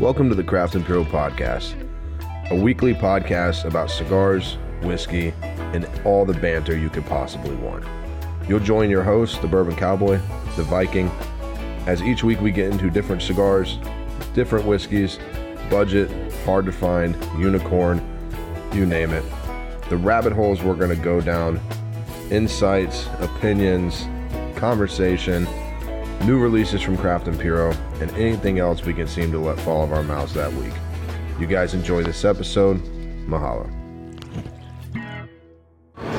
Welcome to the Craft Imperial Podcast, a weekly podcast about cigars, whiskey, and all the banter you could possibly want. You'll join your host, the Bourbon Cowboy, the Viking, as each week we get into different cigars, different whiskeys, budget, hard to find, unicorn, you name it. The rabbit holes we're going to go down, insights, opinions, conversation, new releases from Craft Imperial, and anything else we can seem to let fall of our mouths that week. You guys enjoy this episode. Mahalo.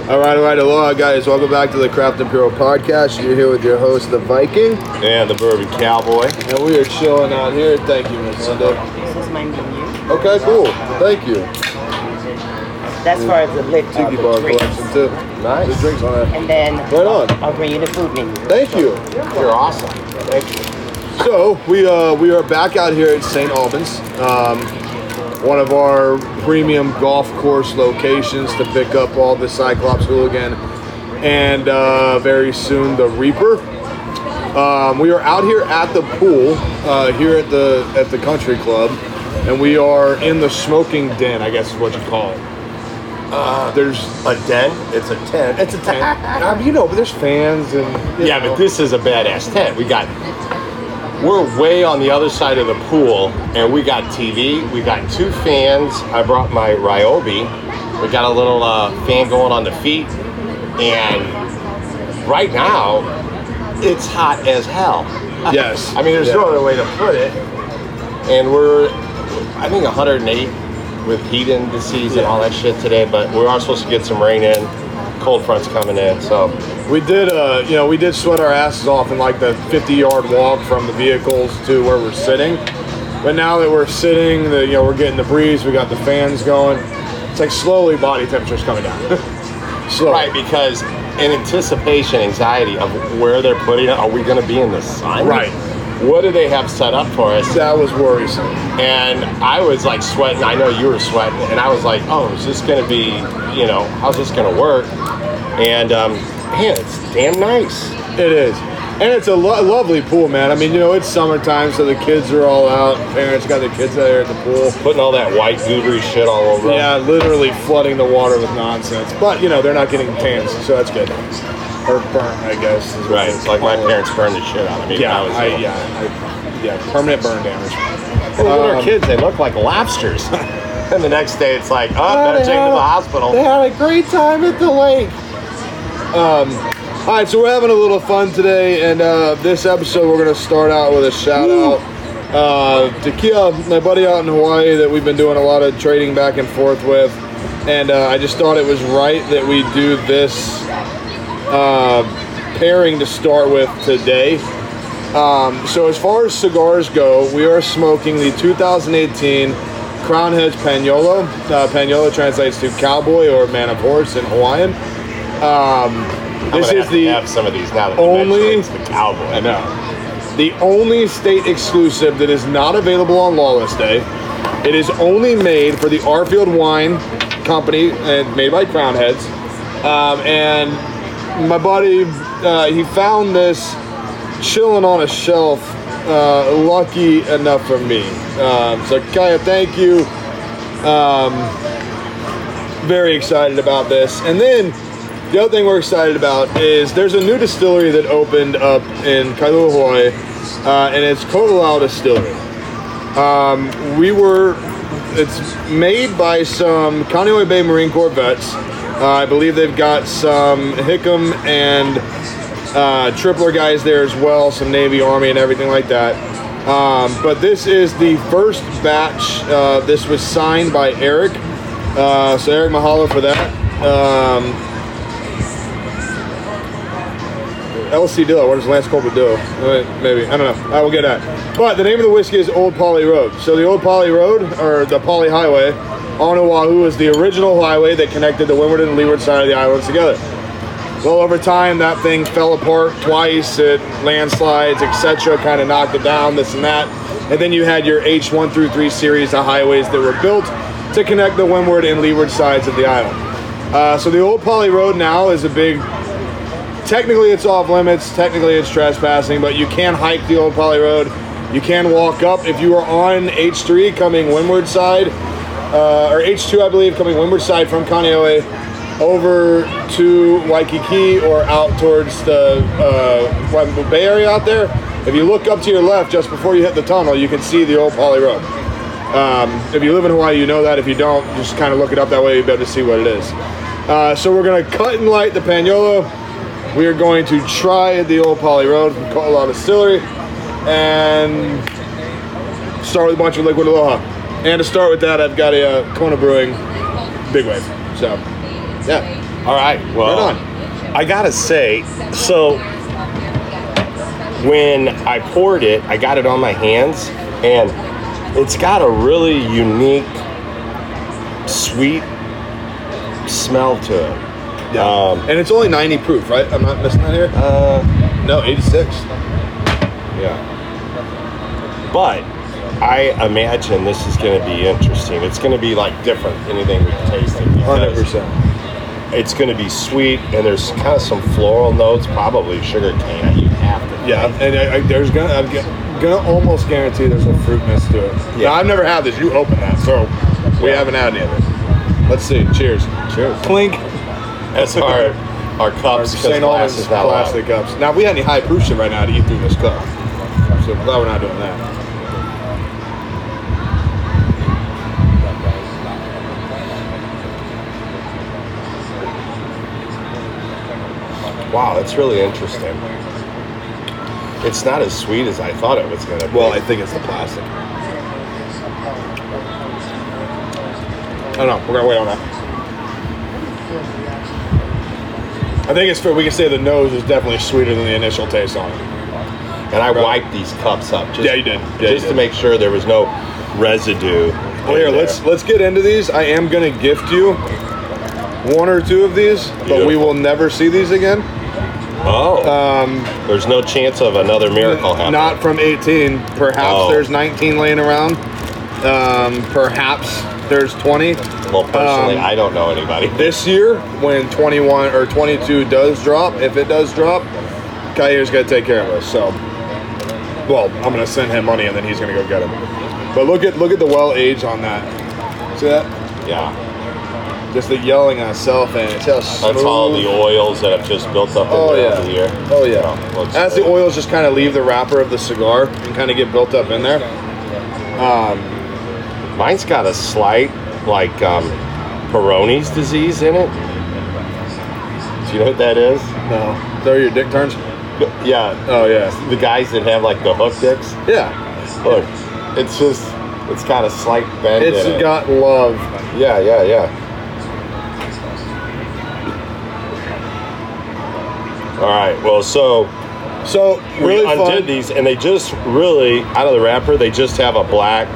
All right, all right, aloha, guys. Welcome back to the Craft Imperial podcast. You're here with your host, the Viking, And the Bourbon Cowboy. and we are chilling out here. Thank you, Miss Linda. This is my menu. Okay, cool. Thank you. That's far as the lit Tiki bar collection too. Nice. The drinks on that. And then Right on. I'll bring you the food menu. Thank you. You're awesome. Thank you. So we uh, we are back out here at St. Albans, um, one of our premium golf course locations to pick up all the Cyclops Hooligan and uh, very soon the Reaper. Um, we are out here at the pool uh, here at the at the country club, and we are in the smoking den. I guess is what you call it. Uh, there's A den? It's a tent. it's a tent, um, you know, but there's fans and yeah, know. but this is a badass tent. We got. We're way on the other side of the pool, and we got TV. We got two fans. I brought my Ryobi. We got a little uh, fan going on the feet, and right now, it's hot as hell. yes. I mean, there's no other way to put it. And we're, I think, 108 with heat indices and all that shit today. But we are supposed to get some rain in. Cold front's coming in, so We did, uh, you know, we did sweat our asses off in like the 50 yard walk from the vehicles to where we're sitting. But now that we're sitting, the, you know, we're getting the breeze, we got the fans going. It's like slowly body temperature's coming down. Slow. right because in anticipation, anxiety of where they're putting it. Are we going to be in the sun? Right. What do they have set up for us? That was worrisome. And I was like sweating. I know you were sweating, and I was like, "Oh, is this going to be? You know, how's this going to work?" And um, man, it's damn nice. It is. And it's a lo- lovely pool, man. I mean, you know, it's summertime, so the kids are all out. Parents got their kids out there at the pool. Putting all that white goobery shit all over. Yeah, literally flooding the water with nonsense. But, you know, they're not getting tans, so that's good. Or burnt, I guess. is Right. It's like my parents burned the shit out of me. Yeah, when I was I, little. yeah, I, yeah, permanent burn damage. And look at our Um, kids, they look like lobsters. and the next day it's like, oh, better take them to the hospital. They had a great time at the lake. Um, all right, so we're having a little fun today, and uh, this episode we're gonna start out with a shout out uh, to Kia, my buddy out in Hawaii that we've been doing a lot of trading back and forth with, and uh, I just thought it was right that we do this uh, pairing to start with today. Um, so as far as cigars go, we are smoking the 2018 Crown Heads Paniolo. Uh, Paniolo translates to cowboy or man of horse in Hawaiian. Um, this is the have some of these now that only- the cowboy. I know. The only state exclusive that is not available on Lawless Day. It is only made for the Arfield Wine Company and made by Crown Heads. Um, and my buddy, uh, he found this chilling on a shelf. Uh, lucky enough for me. Um, so Kaya, thank you. Um, very excited about this. And then the other thing we're excited about is there's a new distillery that opened up in Kailua, Hawaii, uh, and it's Ko'olau Distillery. Um, we were, it's made by some Kaneohe Bay Marine Corps vets. Uh, I believe they've got some Hickam and uh, Tripler guys there as well, some Navy, Army, and everything like that. Um, but this is the first batch. Uh, this was signed by Eric. Uh, so Eric, mahalo for that. Um, LC Dillo. What does Lance Corporal do? Maybe I don't know. I will get that. But the name of the whiskey is Old Pali Road. So the Old Pali Road, or the Pali Highway, on Oahu, is the original highway that connected the windward and leeward side of the islands together. Well, over time, that thing fell apart twice. It landslides, etc., kind of knocked it down, this and that. And then you had your H1 through 3 series of highways that were built to connect the windward and leeward sides of the island. Uh, so the old Pali Road now is a big. Technically, it's off limits. Technically, it's trespassing, but you can hike the old Pali Road. You can walk up if you are on H3 coming windward side, uh, or H2, I believe, coming windward side from Kaneohe over to Waikiki or out towards the uh, Bay Area out there. If you look up to your left just before you hit the tunnel, you can see the old Pali Road. Um, if you live in Hawaii, you know that. If you don't, just kind of look it up that way, you'll be able to see what it is. Uh, so we're going to cut and light the Paniolo. We are going to try the old Pali Road from Ko'olau Distillery and start with a bunch of Liquid Aloha. And to start with that, I've got a uh, Kona Brewing Big Wave. So, yeah. All right. Well, Right on. I gotta say, so when I poured it, I got it on my hands, and it's got a really unique, sweet smell to it. Yeah. Um, and it's only 90 proof, right? I'm not missing that here? Uh, No, 86. yeah. But I imagine this is going to be interesting. It's going to be like different than anything we've tasted. 100%. It's going to be sweet, and there's kind of some floral notes, probably sugar cane. You have to. Yeah, and I, I, there's gonna, I'm gonna almost guarantee there's a fruitness to it. Yeah. Yeah, I've never had this. You open that, so we haven't had any of it. Let's see. Cheers. Cheers. Clink. That's our our cups. St. Albans is not allowed. plastic cups. Now, if we had any high proof shit right now, I'd eat through this cup. So I'm glad we're not doing that. Wow, that's really interesting. It's not as sweet as I thought it was going to be. Well, I think it's the plastic. I don't know. We're gonna wait on that. I think it's fair. We can say the nose is definitely sweeter than the initial taste on it. and I wiped these cups up. Just, Yeah, you did. Yeah, you just to did. make sure there was no residue. Well, here, in let's let's get into these. I am gonna gift you one or two of these, but we Beautiful. will never see these again. Oh, Um, there's no chance of another miracle happening. not from 18. Perhaps Oh. there's 19 laying around. Um, perhaps there's 20. well, personally, um, I don't know anybody. This year, when 21 or 22 does drop, if it does drop, Kaiir's got to take care of us. So, well, I'm gonna send him money and then he's gonna go get them. But look at look at the well age on that. See that? Yeah, Just the yelling on itself and it's how smooth. that's all the oils that have just built up in Oh there yeah. over the year. Oh yeah. looks As the oils just kind of leave the wrapper of the cigar and kind of get built up in there. Um, Mine's got a slight like um, Peyronie's disease in it. Do you know what that is? no, there your dick turns. Yeah, Oh yeah. the guys that have like the hook dicks. Yeah. Look, it's just it's got a slight bend. It's in it. It's got love. Yeah, yeah, yeah. All right. Well, so So really we undid fun. these, and they just really out of the wrapper. They just have a black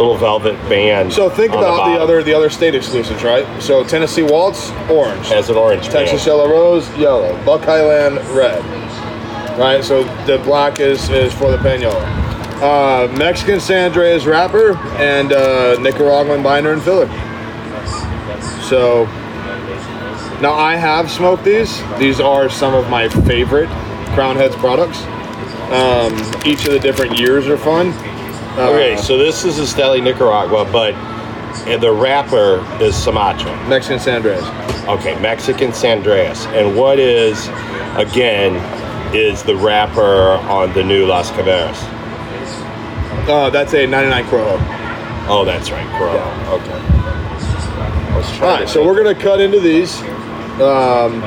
little velvet band. So think about the, bottom. other the other state exclusives, right? So Tennessee Waltz, orange. has an orange Texas band. Yellow Rose, yellow. Buckeye Land, red. Right? So the black is, is for the Paniolo. Uh, Mexican San Andreas wrapper and uh, Nicaraguan binder and filler. So now I have smoked these. These are some of my favorite Crown Heads products. Um, each of the different years are fun. Uh, Okay, so this is Esteli Nicaragua, but the wrapper is Sumatra. Mexican San Andreas. Okay, Mexican Sandreas. And what is, again, is the wrapper on the new Las Caveras? Uh, that's a 99 Corojo. Oh, that's right, Corojo. Yeah. Okay. I was All trying right, to so think. we're gonna cut into these. Um,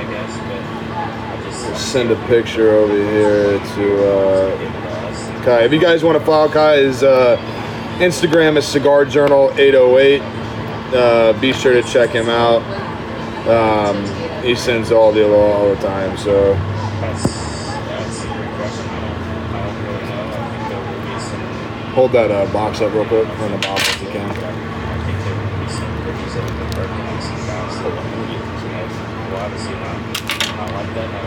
send a picture over here to uh, Kai. If you guys want to follow Kai, his uh, Instagram is Cigar Journal 808. Uh, be sure to check him out. Um, he sends all the all the time. So hold that uh, box up real quick from the if you can.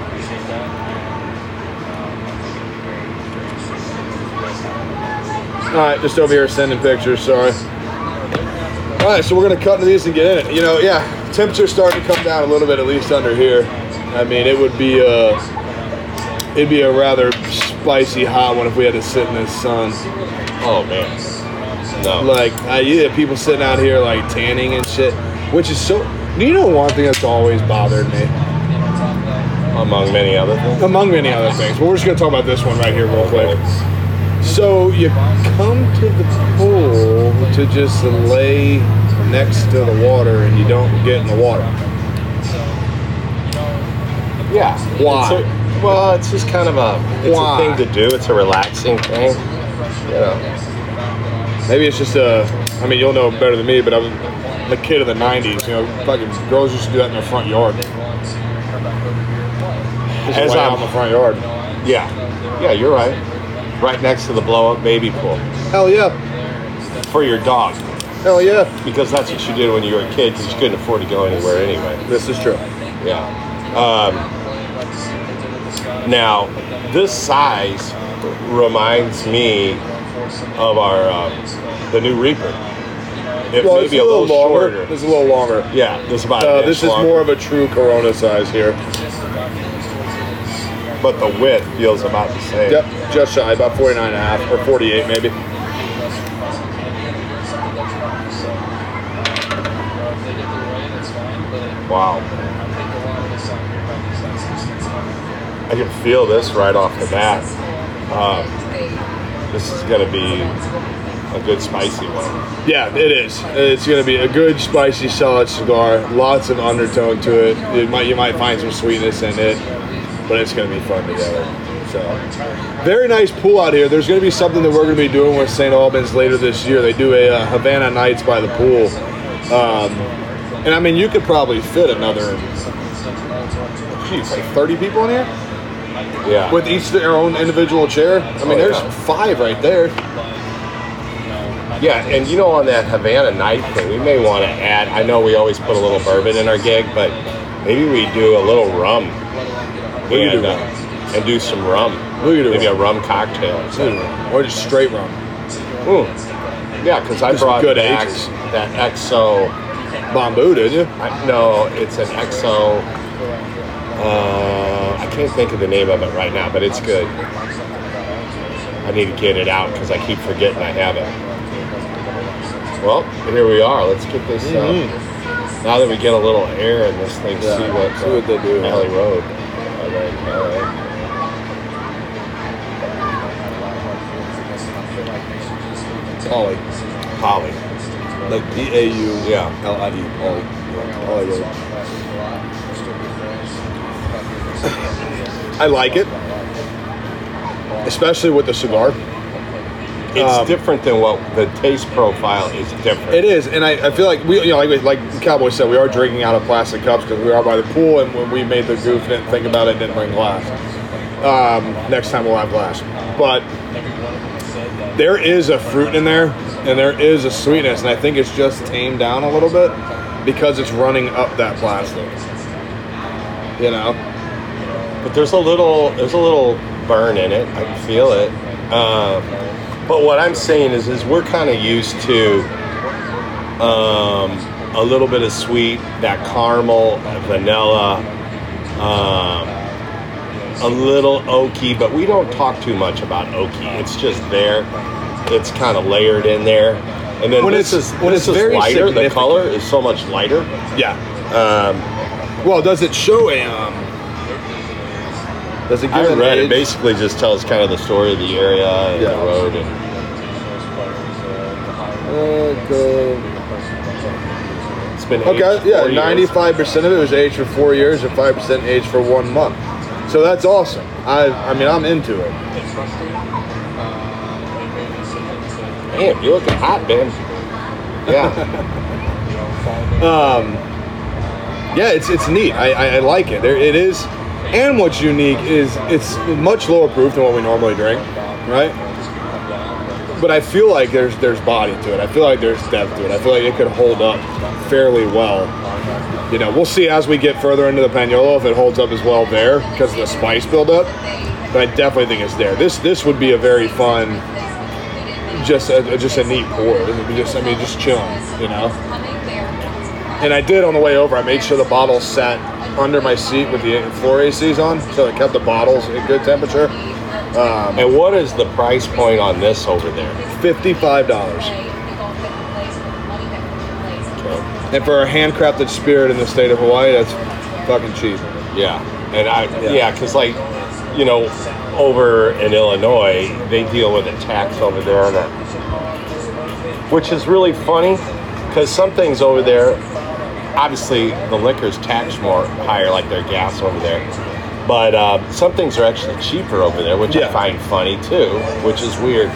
All right, just over here sending pictures. Sorry. All right, so we're gonna cut into these and get in it. You know, yeah, temperature's starting to come down a little bit, at least under here. I mean, it would be a, it'd be a rather spicy hot one if we had to sit in the sun. Oh man. No. Like, uh, yeah, people sitting out here like tanning and shit, which is so. You know, one thing that's always bothered me, among many other things. among many other things, but we're just gonna talk about this one right here real quick. So you come to the pool to just lay next to the water, and you don't get in the water. Yeah. Why? It's a- well, it's just kind of a it's Why? a thing to do. It's a relaxing thing. You know. Maybe it's just a. I mean, you'll know better than me, but I'm a kid of the '90s. You know, fucking girls used to do that in their front yard. Just As I'm- out in the front yard. Yeah. Yeah, you're right. Right next to the blow up baby pool. Hell yeah. For your dog. Hell yeah. Because that's what you did when you were a kid because you couldn't afford to go anywhere anyway. This is true. Yeah. Um, now, this size reminds me of our um, the new Reaper. It Well, may it's be a little, longer. shorter. It's a little longer. Yeah, this is about. Uh, an inch this is longer, more of a true Corona size here. But the width feels about the same. Yep, just shy, about 49 and a half, or 48 maybe. Wow. I can feel this right off the bat. Um, this is going to be a good spicy one. Yeah, it is. It's going to be a good, spicy, solid cigar. Lots of undertone to it. it might, you might find some sweetness in it, but it's going to be fun together. So, very nice pool out here. There's going to be something that we're going to be doing with St. Albans later this year. They do a uh, Havana Nights by the pool. Um, and I mean, you could probably fit another, geez, like 30 people in here? Yeah. with each their own individual chair. I mean, Oh, there's yeah. five right there. Yeah, and you know, on that Havana night thing, we may want to add. I know we always put a little bourbon in our gig, but maybe we do a little rum. And, do uh, and do some rum. Maybe rum. a rum cocktail or something. Or just straight rum. Mm. Yeah, because I brought good ages. that XO. Bamboo, did you? I, no, it's an XO. Uh, I can't think of the name of it right now, but it's good. I need to get it out because I keep forgetting I have it. Well, here we are. Let's get this. Uh, now that we get a little air in this thing, Yeah, see what, see what they do. Pali Road. Ollie. Holly. Like P A U Yeah. L I D. Ollie. Ollie. I like it. Especially with the cigar. It's Um, different than what the taste profile is different. It is, and I, I feel like we, you know, like, like Cowboy said, we are drinking out of plastic cups because we are by the pool, and when we made the goof, didn't think about it, didn't bring glass. Um, next time we'll have glass, but there is a fruit in there, and there is a sweetness, and I think it's just tamed down a little bit because it's running up that plastic. You know, but there's a little there's a little burn in it. I can feel it. Um, but what I'm saying is, is we're kind of used to um, a little bit of sweet, that caramel, vanilla, um, a little oaky, but we don't talk too much about oaky. It's just there. It's kind of layered in there. And then When this it's- is when this it's is very lighter. The color is so much lighter. yeah. Um, Well, does it show a? Um, does it give I read it basically just tells kind of the story of the area and Yeah. the road and Uh, go- it's been Okay, yeah, ninety-five percent of it was aged for four years, and five percent aged for one month. So that's awesome. I, I mean, I'm into it. Damn, you're looking hot, man. Yeah, Um, yeah, it's it's neat. I, I, I like it. There, it is, and what's unique is it's much lower proof than what we normally drink, right? But I feel like there's there's body to it. I feel like there's depth to it. I feel like it could hold up fairly well. You know, we'll see as we get further into the Paniolo if it holds up as well there because of the spice buildup. But I definitely think it's there. This this would be a very fun, just a, just a neat pour. Just I mean just chilling, you know. And I did on the way over. I made sure the bottle sat under my seat with the floor ACs on, so it kept the bottles at good temperature. Um, And what is the price point on this over there? Fifty-five dollars. And for a handcrafted spirit in the state of Hawaii, that's fucking cheap. Yeah, and I Yeah. yeah, because like you know, over in Illinois, they deal with a tax over there that, which is really funny, because some things over there, obviously the liquor's taxed more higher, like their gas over there. But uh, some things are actually cheaper over there, which I find funny too, which is weird.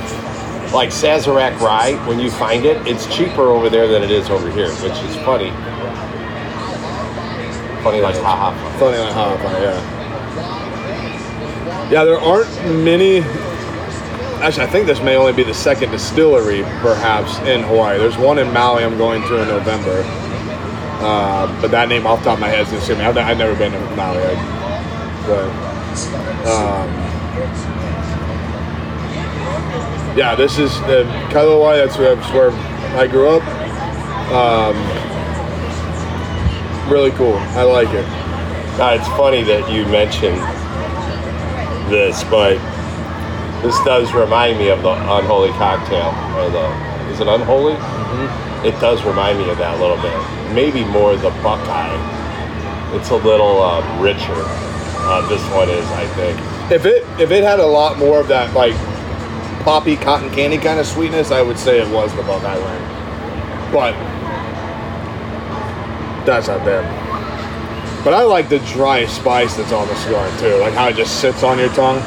Like Sazerac rye, when you find it, it's cheaper over there than it is over here, which is funny. Funny like haha. funny. Funny like how funny, yeah. Yeah, there aren't many. Actually, I think this may only be the second distillery, perhaps, in Hawaii. There's one in Maui I'm going to in November. Uh, but that name off the top of my head is assuming. I've, I've never been to Maui. But, um, yeah, this is the Kailua. That's where, that's where I grew up. Um, really cool. I like it. Uh, it's funny that you mentioned this, but this does remind me of the unholy cocktail. Or the is it unholy? Mm-hmm. It does remind me of that a little bit. Maybe more the Buckeye. It's a little um, richer. Uh, this one is, I think. If it if it had a lot more of that like poppy cotton candy kind of sweetness, I would say it was the Buckeye Land. But that's not bad. But I like the dry spice that's on the cigar too, like how it just sits on your tongue.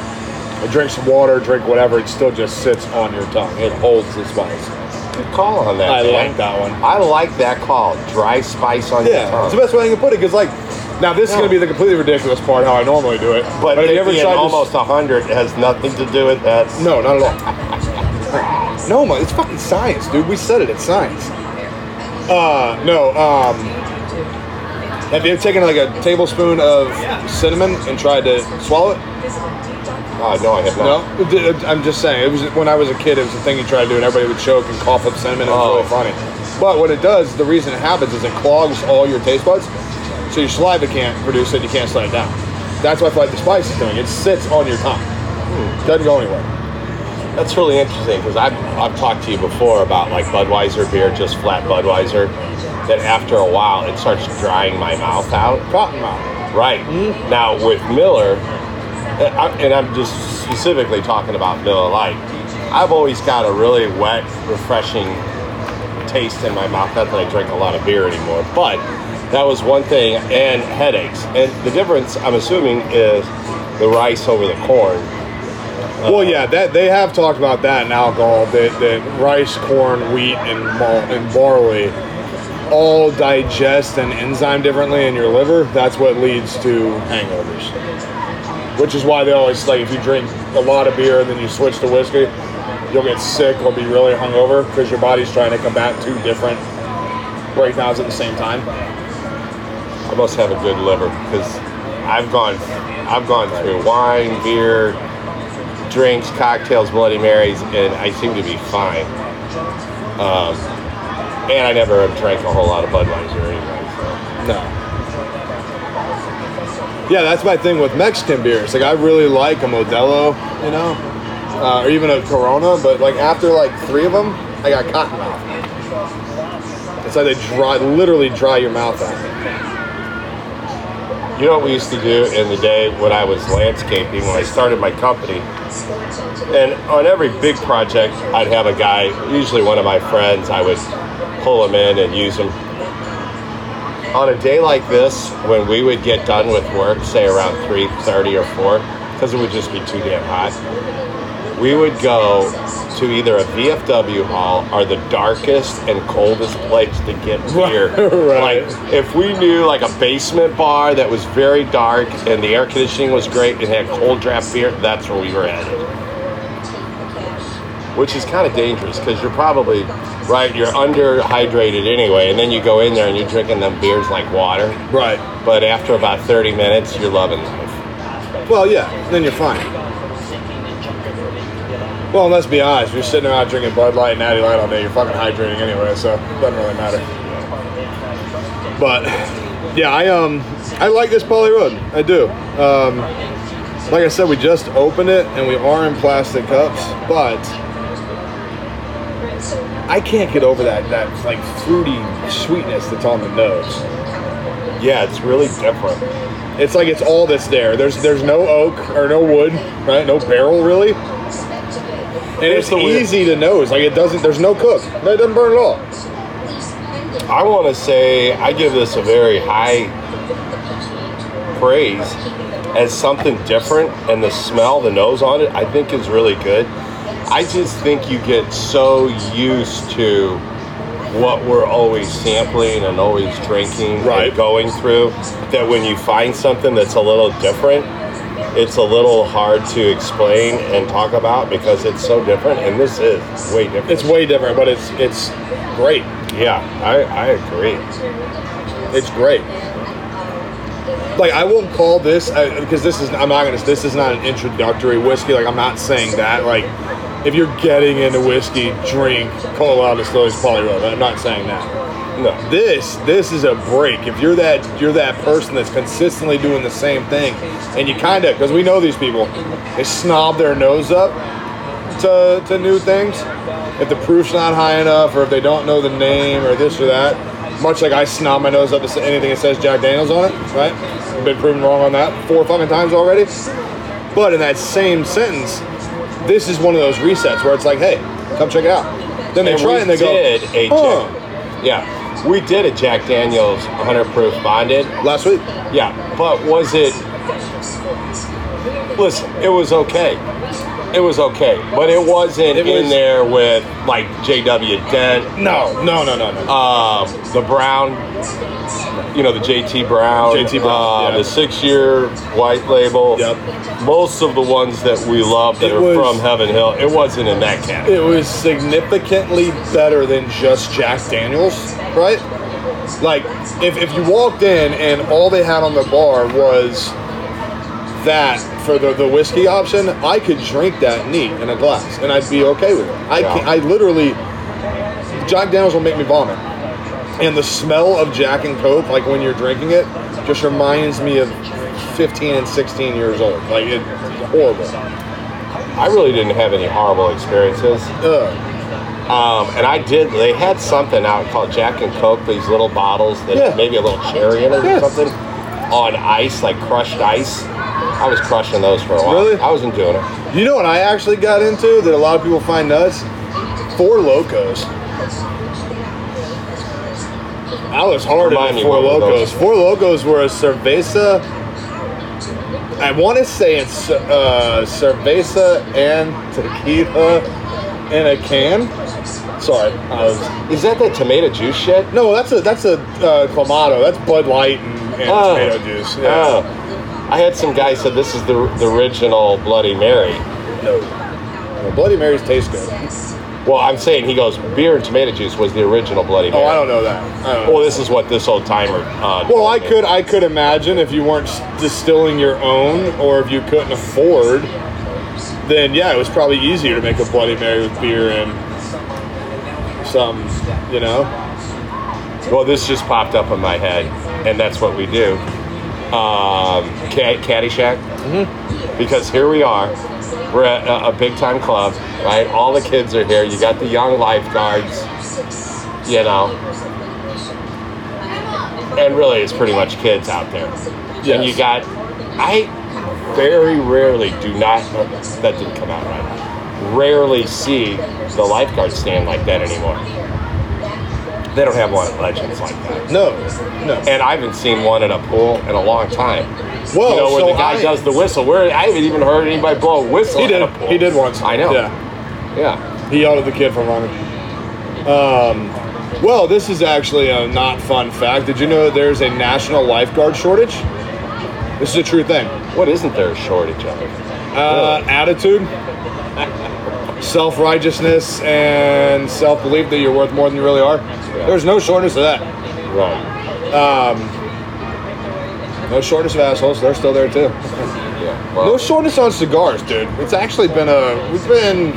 Drink some water, drink whatever, it still just sits on your tongue. It holds the spice. Good call on that. I Dan. like that one. I like that call. Dry spice on your Yeah, tongue. it's the best way I can put it. Because like, now this is No. gonna be the completely ridiculous part how I normally do it. but you ever tried to- almost hundred has nothing to do with that. No, not at all. no, man, it's fucking science, dude. We said it. It's science. Uh, no. Um, have you ever taken like a tablespoon of cinnamon and tried to swallow it? Oh, no, I have not. No. D- I'm just saying. It was when I was a kid. It was a thing you tried to do, and everybody would choke and cough up cinnamon. It was Oh. really funny. But what it does, the reason it happens is it clogs all your taste buds, so your saliva can't produce it. You can't slide it down. That's why I feel like the spice is doing. It sits on your tongue. Hmm. Doesn't go anywhere. That's really interesting because I've, I've talked to you before about like Budweiser beer, just flat Budweiser, that after a while it starts drying my mouth out. Cotton mouth. Right. Mm-hmm. Now with Miller, and I'm just specifically talking about Miller Lite, I've always got a really wet, refreshing taste in my mouth. Not that I drink a lot of beer anymore, but that was one thing, and headaches. And the difference, I'm assuming, is the rice over the corn. Well, yeah, that they have talked about that in alcohol. That, that rice, corn, wheat, and malt and barley all digest and enzyme differently in your liver. That's what leads to hangovers. Which is why they always like if you drink a lot of beer and then you switch to whiskey, you'll get sick or be really hungover because your body's trying to combat two different breakdowns at the same time. I must have a good liver because I've gone, I've gone through wine, beer, drinks, cocktails, Bloody Marys, and I seem to be fine. Um, and I never have drank a whole lot of Budweiser anyway. So. No. Yeah, that's my thing with Mexican beers. Like I really like a Modelo, you know, uh, or even a Corona. But like after like three of them, I got cotton mouth. It's like they dry, literally dry your mouth out. You know what we used to do in the day when I was landscaping, when I started my company? And on every big project, I'd have a guy, usually one of my friends, I would pull him in and use him. On a day like this, when we would get done with work, say around 3.30 or 4, because it would just be too damn hot, we would go to either a VFW hall or the darkest and coldest place to get beer. Right. Like if we knew like a basement bar that was very dark and the air conditioning was great and had cold draft beer, that's where we were headed. Which is kind of dangerous because you're probably right. You're underhydrated anyway, and then you go in there and you're drinking them beers like water. Right. But after about 30 minutes, you're loving life. Well, yeah, then you're fine. Well, let's be honest. If you're sitting around drinking Bud Light and Natty Light all day, you're fucking hydrating anyway, so it doesn't really matter. But yeah, I um, I like this Pali Road. I do. Um, like I said, we just opened it and we are in plastic cups, but I can't get over that that like fruity sweetness that's on the nose. Yeah, it's really different. It's like it's all that's there. There's there's no oak or no wood, right? No barrel really. And Here's it's easy to nose. Like it doesn't. There's no cook. It doesn't burn at all. I want to say I give this a very high praise as something different, and the smell, the nose on it, I think is really good. I just think you get so used to what we're always sampling and always drinking Right. and going through that when you find something that's a little different, it's a little hard to explain and talk about because it's so different, and this is way different. It's way different, but it's it's great. yeah, I, I agree. It's great. Like I won't call this uh, because this is I'm not gonna this is not an introductory whiskey. Like I'm not saying that. Like if you're getting into whiskey, drink Ko'olau Distillery's Pali Road. I'm not saying that. No. This this is a break. If you're that you're that person that's consistently doing the same thing, and you kind of because we know these people, they snob their nose up to to new things. If the proof's not high enough, or if they don't know the name, or this or that, much like I snob my nose up to anything that says Jack Daniels on it, right? Been proven wrong on that four fucking times already. But in that same sentence, this is one of those resets where it's like, hey, come check it out. Then they And try and they did go, a Jack, yeah, we did a Jack Daniels 100 proof bonded. last week. Yeah, but was it? Listen, it was okay. It was okay, but it wasn't It in was- there with like J.W. Dant, No, no, no, no, no. um, the Brown, you know, the J.T. Brown, JT Brown, uh, yeah. the six-year white label. Yep. Most of the ones that we love that It are was- from Heaven Hill, it wasn't in that category. it was significantly better than just Jack Daniels, right? Like, if, if you walked in and all they had on the bar was that for the, the whiskey option, I could drink that neat in a glass and I'd be okay with it. I Yeah. can I literally, Jack Daniels will make me vomit. And the smell of Jack and Coke, like when you're drinking it, just reminds me of 15 and 16 years old. Like, it, it's horrible. I really didn't have any horrible experiences. Ugh. Um, and I did. They had something out called Jack and Coke. These little bottles that Yeah. maybe a little cherry in it Yeah. or something on ice, like crushed ice. I was crushing those for a while. Really? I wasn't doing it. You know what I actually got into that a lot of people find nuts? Four Locos. I was hard on Four Locos. Four Locos were a cerveza. I want to say it's uh, cerveza and tequila in a can. Sorry, was. Is that that tomato juice shit? No, that's a that's a uh, clamato. That's Bud Light and, and Oh. tomato juice. Yeah. Oh. I had some guy said this is the, the original Bloody Mary. No. No, Bloody Marys taste good. Well, I'm saying he goes beer and tomato juice was the original Bloody Mary. Oh, I don't know that. I don't know. Well, this is what this old timer. Uh, Well, I could I could imagine if you weren't distilling your own, or if you couldn't afford, then yeah, it was probably easier to make a Bloody Mary with beer and some, you know. Well, this just popped up in my head, and that's what we do. Um, Caddyshack. Mm-hmm. Because here we are. We're at a, a big time club, right? All the kids are here. You got the young lifeguards, you know. And really, it's pretty much kids out there. And you got, I very rarely do not, that didn't come out right. Rarely see the lifeguard stand like that anymore. They don't have one at Legends like that. No, no. And I haven't seen one in a pool in a long time. Well, you know, where so the guy I- does the whistle. Where I haven't even heard anybody blow a whistle. He did. a. He did once. I know. Yeah. Yeah. He yelled at the kid for running. Um, well, this is actually a not fun fact. Did you know there's a national lifeguard shortage? This is a true thing. What isn't there a shortage of? Uh, attitude, self righteousness, and self belief that you're worth more than you really are. There's no shortness of that. Right. Um, no shortness of assholes. They're still there too. Yeah. Well, No shortness on cigars, dude. It's actually been a. We've been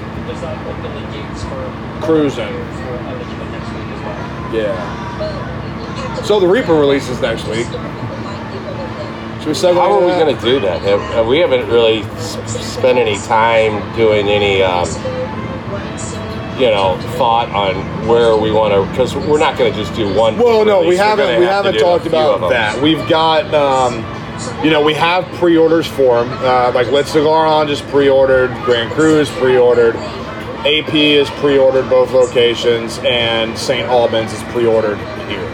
cruising. Yeah. So the Reaper releases next week. Should we segue How are we going to do that? Have, have- we haven't really s- spent any time doing any, um, you know, thought on where we want to, because we're not going to just do one. Well, no, we release. We're haven't. gonna We have to haven't do a talked few of about them. that. We've got, um, you know, we have pre-orders for them. Uh, like Lit Cigar on just pre-ordered. Grand Cru is pre-ordered. AP is pre-ordered both locations, and St. Albans is pre-ordered here.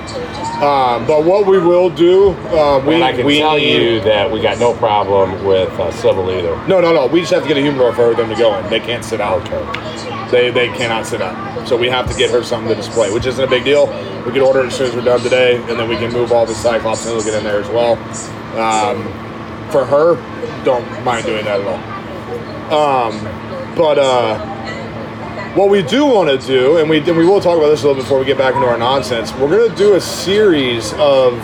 Um, but what we will do, uh, we and I can we tell need- you that we got no problem with uh, civil either. No, no, no. We just have to get a humidor for them to go in. They can't sit out. They they cannot sit out. So we have to get her something to display, which isn't a big deal. We can order it as soon as we're done today, and then we can move all the Cyclops and we'll get in there as well. Um, for her, don't mind doing that at all. Um, but uh, what we do want to do, and we and we will talk about this a little before we get back into our nonsense. We're gonna do a series of.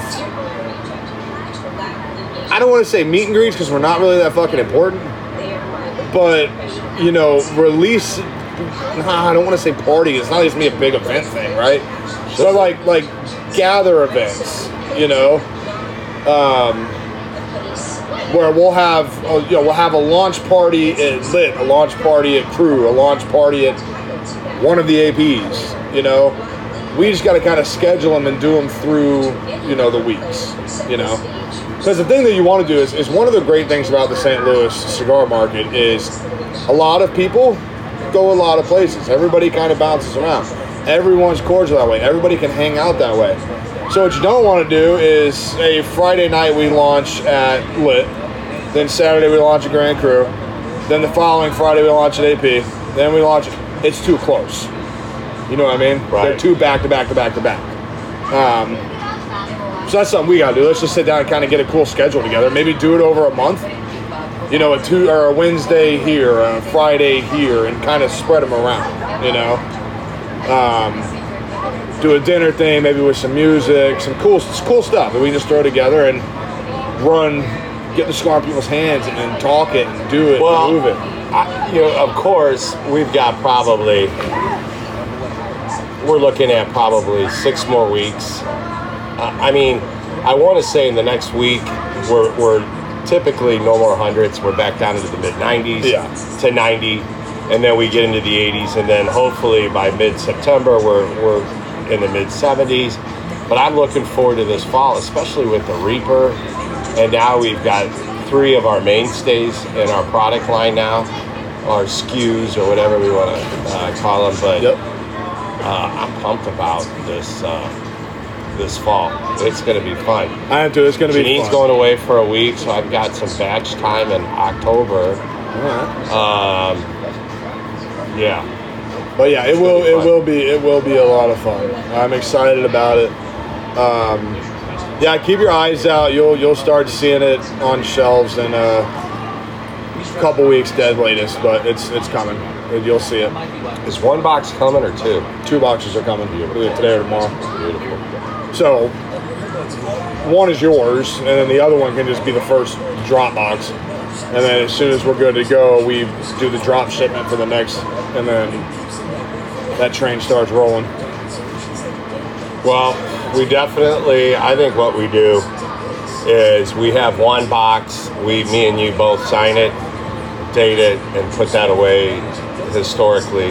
I don't want to say meet and greets because we're not really that fucking important but you know, release. Nah, I don't want to say party. It's not just me a big event thing, right? But like like gather events, you know, um, where we'll have uh, you know we'll have a launch party at Lit, a launch party at Cru, a launch party at one of the APs. You know, we just got to kind of schedule them and do them through you know the weeks. You know, because the thing that you want to do is, is one of the great things about the St. Louis cigar market is a lot of people go a lot of places. Everybody kind of bounces around. Everyone's cordial that way. Everybody can hang out that way. So what you don't want to do is a Friday night we launch at Lit, then Saturday we launch at Grand Cru, then the following Friday we launch at AP, then we launch. It's too close. You know what I mean? Right. They're too back to back to back to back. Um, so that's something we gotta do. Let's just sit down and kind of get a cool schedule together. Maybe do it over a month. You know, a two or a Wednesday here, a Friday here, and kind of spread them around. You know, um, do a dinner thing, maybe with some music, some cool, cool stuff that we just throw together and run, get the cigar in people's hands and, and talk it and do it, Well, and move it. I, you know, of course, we've got probably we're looking at probably six more weeks. Uh, I mean, I want to say in the next week we're we're typically no more hundreds. We're back down into the mid 90s Yeah. to 90, and then we get into the 80s, and then hopefully by mid September we're we're in the mid 70s. But I'm looking forward to this fall, especially with the Reaper, and now we've got three of our mainstays in our product line now, our SKUs or whatever we want to uh, call them. But Yep. uh, I'm pumped about this uh, this fall. It's going to be fun. I have to. It's gonna be Janine's fun. going away for a week, so I've got some batch time in October. Right. Um, yeah, But yeah, it will be it will be it will be a lot of fun. I'm excited about it. Um, yeah, keep your eyes out. You'll you'll start seeing it on shelves in a couple weeks, dead latest, but it's it's coming. You'll see it. is one box coming or two? Two boxes are coming to you, either today or tomorrow. Beautiful. So one is yours, and then the other one can just be the first drop box. And then as soon as we're good to go, we do the drop shipment for the next, and then that train starts rolling. Well, we definitely. I think what we do is we have one box. We, me and you, both sign it, date it, and put that away. Historically,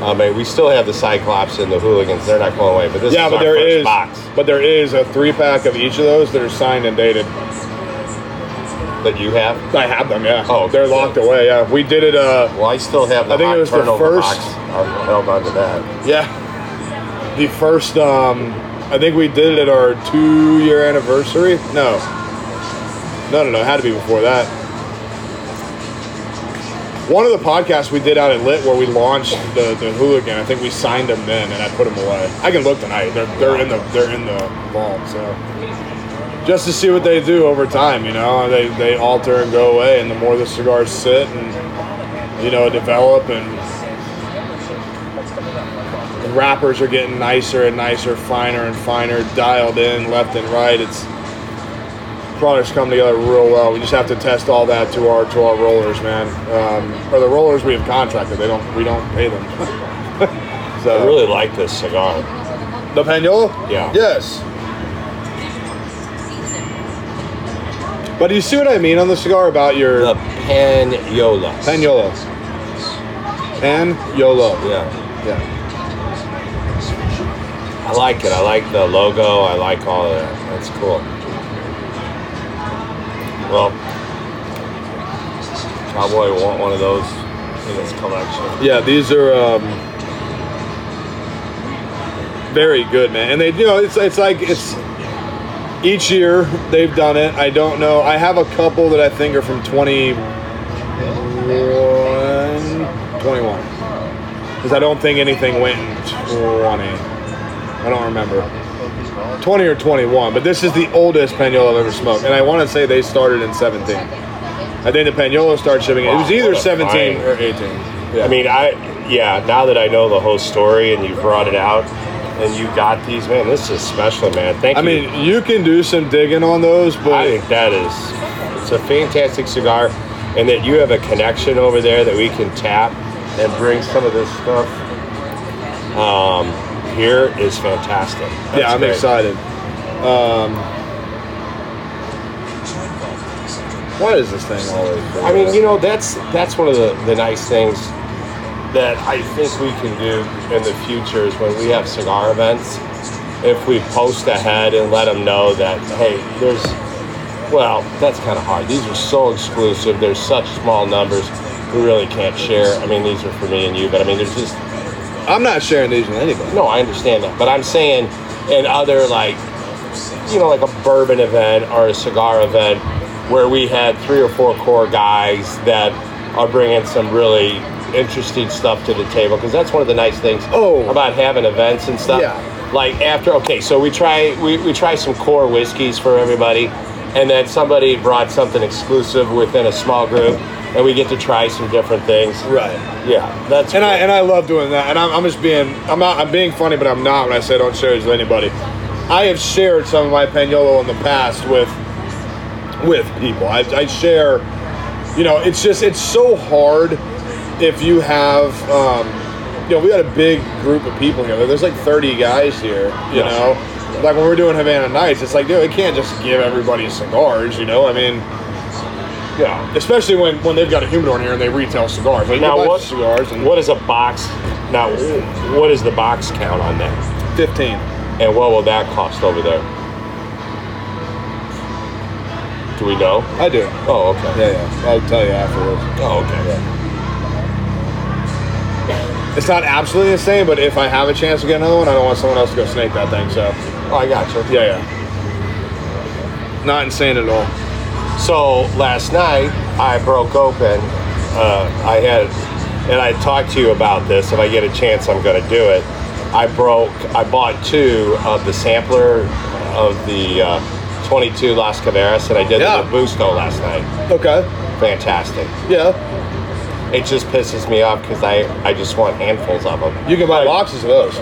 I mean, we still have the Cyclops and the Hooligans. They're not going away, but this Yeah, is but our there first is, box but there is a three pack of each of those that are signed and dated. that you have. I have them, yeah. Oh, they're locked away. Yeah, we did it. Uh, Well, I still have the I think it was the first- box. I held on to that. yeah, the first. Um, I think we did it at our two year anniversary. No, no, no, no. It had to be before that. One of the podcasts we did out at Lit where we launched the, the hooligan, I think we signed them then, and I put them away. I can look tonight. They're, they're in the they're in the vault. So just to see what they do over time, you know, they they alter and go away, and the more the cigars sit and you know develop and wrappers are getting nicer and nicer, finer and finer, dialed in left and right. It's products come together real well. We just have to test all that to our to our rollers, man. Um, or the rollers we have contracted. They don't we don't pay them. so I really like this cigar. The Panola? Yeah. Yes. But do you see what I mean on the cigar about your the Panola. Panola. yolo Yeah. Yeah. I like it. I like the logo. I like all of that. That's cool. Well, Cowboy want one of those in his collection. Yeah, these are um, very good, man. And they, you know, it's it's like it's each year they've done it. I don't know. I have a couple that I think are from 21, 21. Because I don't think anything went 20. I don't remember. 20 or 21, but this is the oldest Paniolo I've ever smoked. And I want to say they started in 17. I think the Paniolo started shipping. it was either 17 or 18. Yeah. I mean, I yeah. Now that I know the whole story and you brought it out and you got these, man, this is special, man. Thank I you. I mean, you can do some digging on those, but. I think that is it's a fantastic cigar, and that you have a connection over there that we can tap and bring some of this stuff. Um, here is fantastic. That's yeah, I'm great. excited. Um, why is this thing always? I mean, you know, that's that's one of the, the nice things that I think we can do in the future is when we have cigar events, if we post ahead and let them know that, hey, there's, well, that's kind of hard. These are so exclusive. There's such small numbers. We really can't share. I mean, these are for me and you, but I mean, there's just, I'm not sharing these with anybody. no, I understand that. But I'm saying in other, like, you know, like a bourbon event or a cigar event where we had three or four core guys that are bringing some really interesting stuff to the table because that's one of the nice things Oh. about having events and stuff. Yeah. Like after, okay, so we try we, we try some core whiskeys for everybody, and then somebody brought something exclusive within a small group, and we get to try some different things. Right. Yeah, that's And I and I love doing that. And I'm, I'm just being I'm not I'm being funny, but I'm not when I say I don't share these with anybody. I have shared some of my Paniolo in the past with with people. I, I share. You know, it's just it's so hard if you have. Um, you know, we got a big group of people here. There's like 30 guys here. You Yeah. know, like when we're doing Havana Nights, it's like, dude, we can't just give everybody cigars. You know, I mean, yeah. especially when when they've got a humidor in here and they retail cigars. Like, Now what cigars and what is a box? Now what is the box count on that? 15. And what will that cost over there? Do we know? I do. Oh, okay. Yeah, yeah. I'll tell you afterwards. Oh, okay. It's not absolutely the same, but if I have a chance to get another one, I don't want someone else to go snake that thing. So, Oh, I got you. yeah, yeah. Not insane at all. So last night I broke open. Uh, I had, and I talked to you about this. If I get a chance, I'm going to do it. I broke. I bought two of the sampler of the uh, 22 Las Calaveras, and I did Yeah. the Busto last night. Okay. Fantastic. Yeah. It just pisses me off because I I just want handfuls of them. You can buy boxes of those.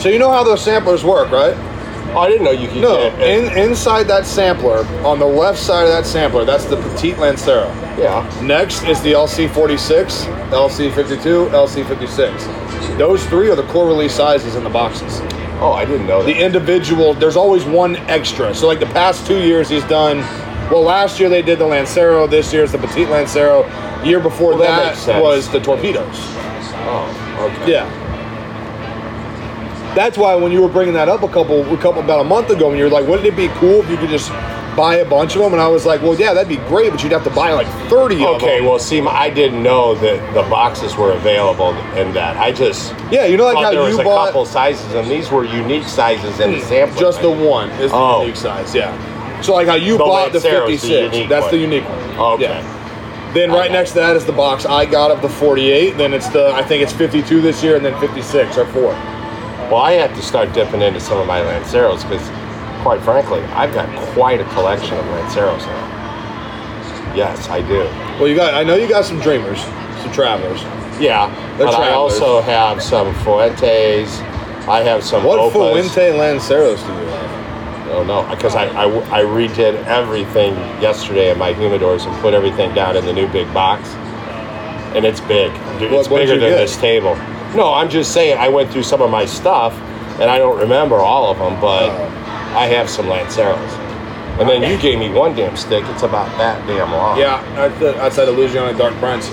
So you know how those samplers work, right? Oh, I didn't know you could No. get. In, inside that sampler, on the left side of that sampler, that's the Petite Lancero. yeah. Next is the LC46, LC52, LC56. Those three are the core release sizes in the boxes. Oh, I didn't know that. the individual there's always one extra so like the past two years he's done well last year they did the lancero this year year's the petite lancero year before Well, that that, was the torpedoes oh, okay. yeah that's why when you were bringing that up a couple a couple about a month ago when you were like wouldn't it be cool if you could just buy a bunch of them and i was like well yeah that'd be great but you'd have to buy like 30 of them. Okay, well, see, I didn't know that the boxes were available in that. I just yeah you know like thought how there was you a bought couple sizes, and these were unique sizes in the hmm, sample. just the one is the Oh. unique size yeah so like how you The bought the Lancero's the 56 unique that's one. the unique one Okay. Yeah. Then right next to that is the box I got of the 48. Then it's the I think it's 52 this year, and then 56 or four. Well, I have to start dipping into some of my Lanceros because, quite frankly, I've got quite a collection of Lanceros now. Yes, I do. Well, you got I know you got some dreamers, some travelers. Yeah, They're but I also have some Fuentes. I have some What Opus. Fuente Lanceros do you have? Oh no, because I, I, I redid everything yesterday in my humidors and put everything down in the new big box, and it's big. It's What- what'd bigger than get? this table. No, I'm just saying I went through some of my stuff, and I don't remember all of them, but Oh. I have some Lanceros. And then you gave me one damn stick. It's about that damn long. Yeah, that's the, outside of Louisiana Dark Prince.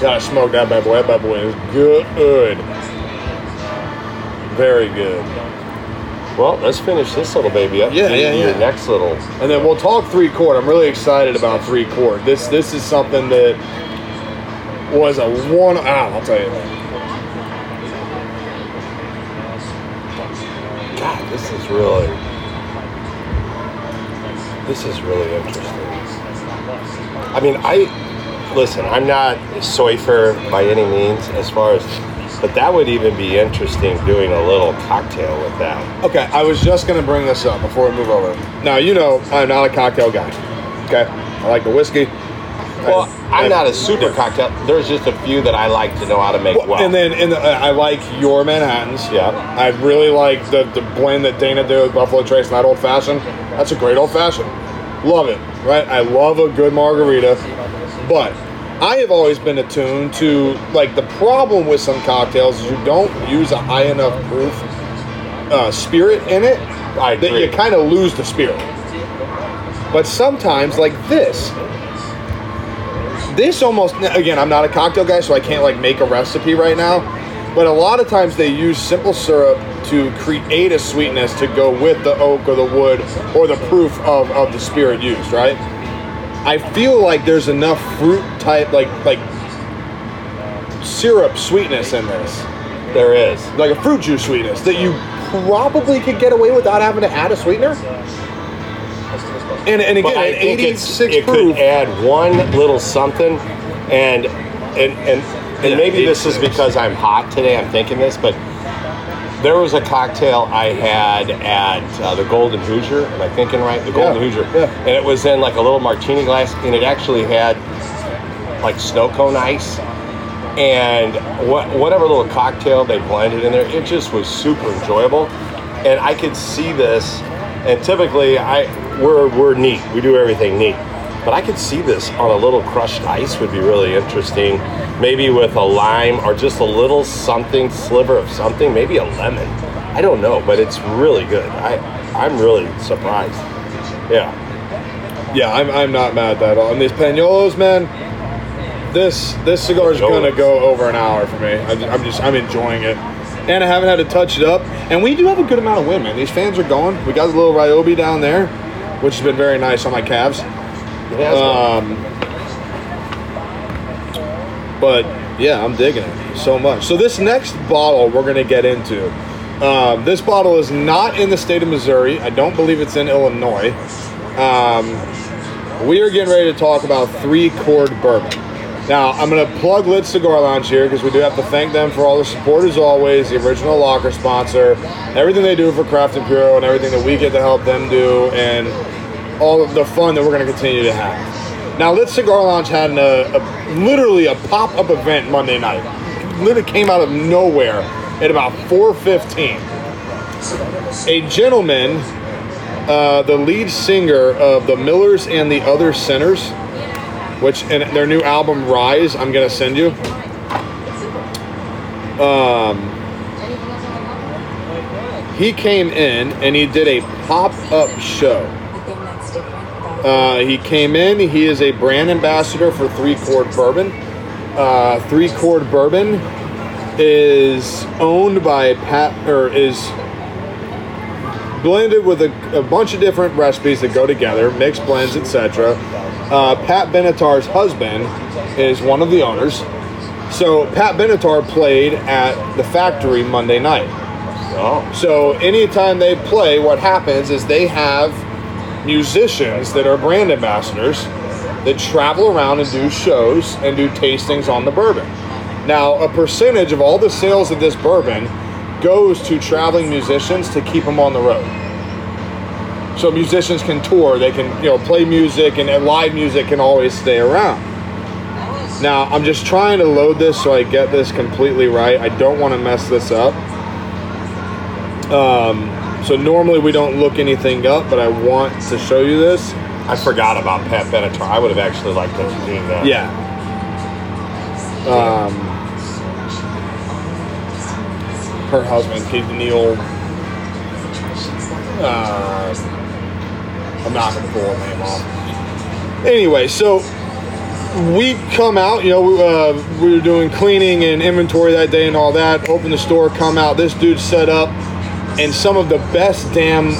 Gotta smoke that bad boy. That bad boy is good. Very good. Well, let's finish this little baby up. Yeah, yeah, Your yeah. next little. And then we'll talk three chord. I'm really excited about three chord. This this is something that was a one out. I'll tell you that. God, this is really. This is really interesting. I mean, I listen. I'm not a soifer by any means, as far as, but that would even be interesting doing a little cocktail with that. Okay, I was just gonna bring this up before we move over. Now you know I'm not a cocktail guy. Okay, I like the whiskey. Well, I'm not a super cocktail. There's just a few that I like to know how to make well. And then in the, I like your Manhattans. Yeah. I really like the, the blend that Dana did with Buffalo Trace and that old fashioned. That's a great old fashioned. Love it, right? I love a good margarita. But I have always been attuned to, like, the problem with some cocktails is you don't use a high enough proof uh, spirit in it that you kind of lose the spirit. But sometimes, like this, this almost again, I'm not a cocktail guy, so I can't like make a recipe right now. But a lot of times they use simple syrup to create a sweetness to go with the oak or the wood or the proof of, of the spirit used, right? I feel like there's enough fruit type like like syrup sweetness in this there is. like a fruit juice sweetness that you probably could get away without having to add a sweetener. And, and again, at 86 it proof, could add one little something, and and and, and maybe this is because I'm hot today. I'm thinking this, but there was a cocktail I had at uh, the Golden Hoosier. Am I thinking right? The Golden Yeah, Hoosier, yeah. and it was in like a little martini glass, and it actually had like snow cone ice. And what, whatever little cocktail they blended in there, it just was super enjoyable. And I could see this. And typically, I we're we're neat. We do everything neat. But I could see this on a little crushed ice would be really interesting. Maybe with a lime or just a little something, sliver of something, maybe a lemon. I don't know, but it's really good. I I'm really surprised. Yeah. yeah, I'm, I'm not mad at all. And these Paniolos, man, this this cigar is gonna go over an hour for me. I, I'm just I'm enjoying it, and I haven't had to touch it up. And we do have a good amount of wind, man. These fans are going. We got a little Ryobi down there, which has been very nice on my calves. Um, but yeah, I'm digging it so much. So this next bottle we're gonna get into. Um, this bottle is not in the state of Missouri. I don't believe it's in Illinois. Um, we are getting ready to talk about three chord bourbon. Now I'm gonna plug Lit Cigar Lounge here because we do have to thank them for all the support as always. The original locker sponsor, everything they do for Craft Imperial, and everything that we get to help them do, and all of the fun that we're going to continue to have. Now, Lit Cigar Lounge had a, a, literally a pop-up event Monday night. It literally came out of nowhere at about 4:15. A gentleman, uh, the lead singer of the Millers and the Other Sinners, which in their new album Rise, I'm to send you. Um, he came in and he did a pop-up show. Uh, he came in. He is a brand ambassador for Three Chord Bourbon. Uh, Three Chord Bourbon is owned by Pat, or is blended with a, a bunch of different recipes that go together, mixed blends, etc. Uh, Pat Benatar's husband is one of the owners. So Pat Benatar played at the factory Monday night. oh, So anytime they play, what happens is they have musicians that are brand ambassadors that travel around and do shows and do tastings on the bourbon. Now, a percentage of all the sales of this bourbon goes to traveling musicians to keep them on the road. So musicians can tour, they can you know play music, and, and live music can always stay around. Now, I'm just trying to load this so I get this completely right. I don't want to mess this up. Um, so normally we don't look anything up, but I want to show you this. I forgot about Pat Benatar. I would have actually liked to have seen that. Yeah. Um, her husband, Kate Neal. Uh, I'm not gonna pull a name off. Anyway, so we come out, you know, we, uh, we were doing cleaning and inventory that day and all that. Open the store, come out. This dude set up, and some of the best damn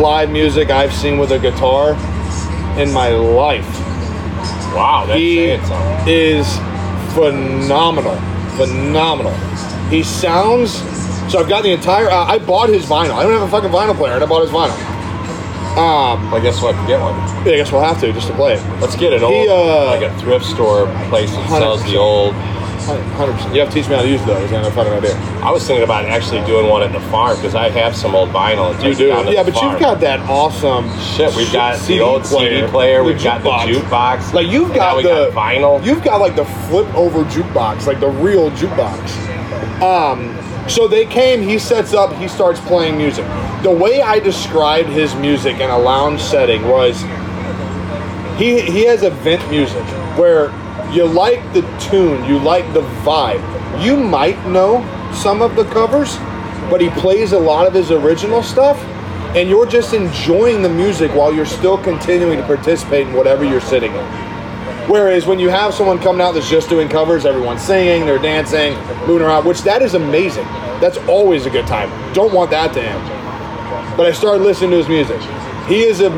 live music I've seen with a guitar in my life. Wow, that's He is phenomenal, phenomenal. He sounds. So I've got the entire. Uh, I bought his vinyl. I don't have a fucking vinyl player, and I bought his vinyl. Um, I guess we'll have to get one. yeah, I guess we'll have to just to play it. Let's get an old, He, uh, like a thrift store place that sells the 100%. old. Hundred percent. You have to teach me how to use those. I have fucking idea. I was thinking about actually doing one at the farm because I have some old vinyl. and You do, down to yeah, the but farm. you've got that awesome Shit, we've got the old CD player, we've got the jukebox. Like you've and got we the got vinyl. You've got like the flip over jukebox, like the real jukebox. Um, so they came. He sets up. He starts playing music. The way I described his music in a lounge setting was he he has event music where you like the tune, you like the vibe. You might know some of the covers, but he plays a lot of his original stuff, and you're just enjoying the music while you're still continuing to participate in whatever you're sitting in. Whereas when you have someone coming out that's just doing covers, everyone's singing, they're dancing, moving around, which that is amazing. That's always a good time. Don't want that to end. But I started listening to his music. He is a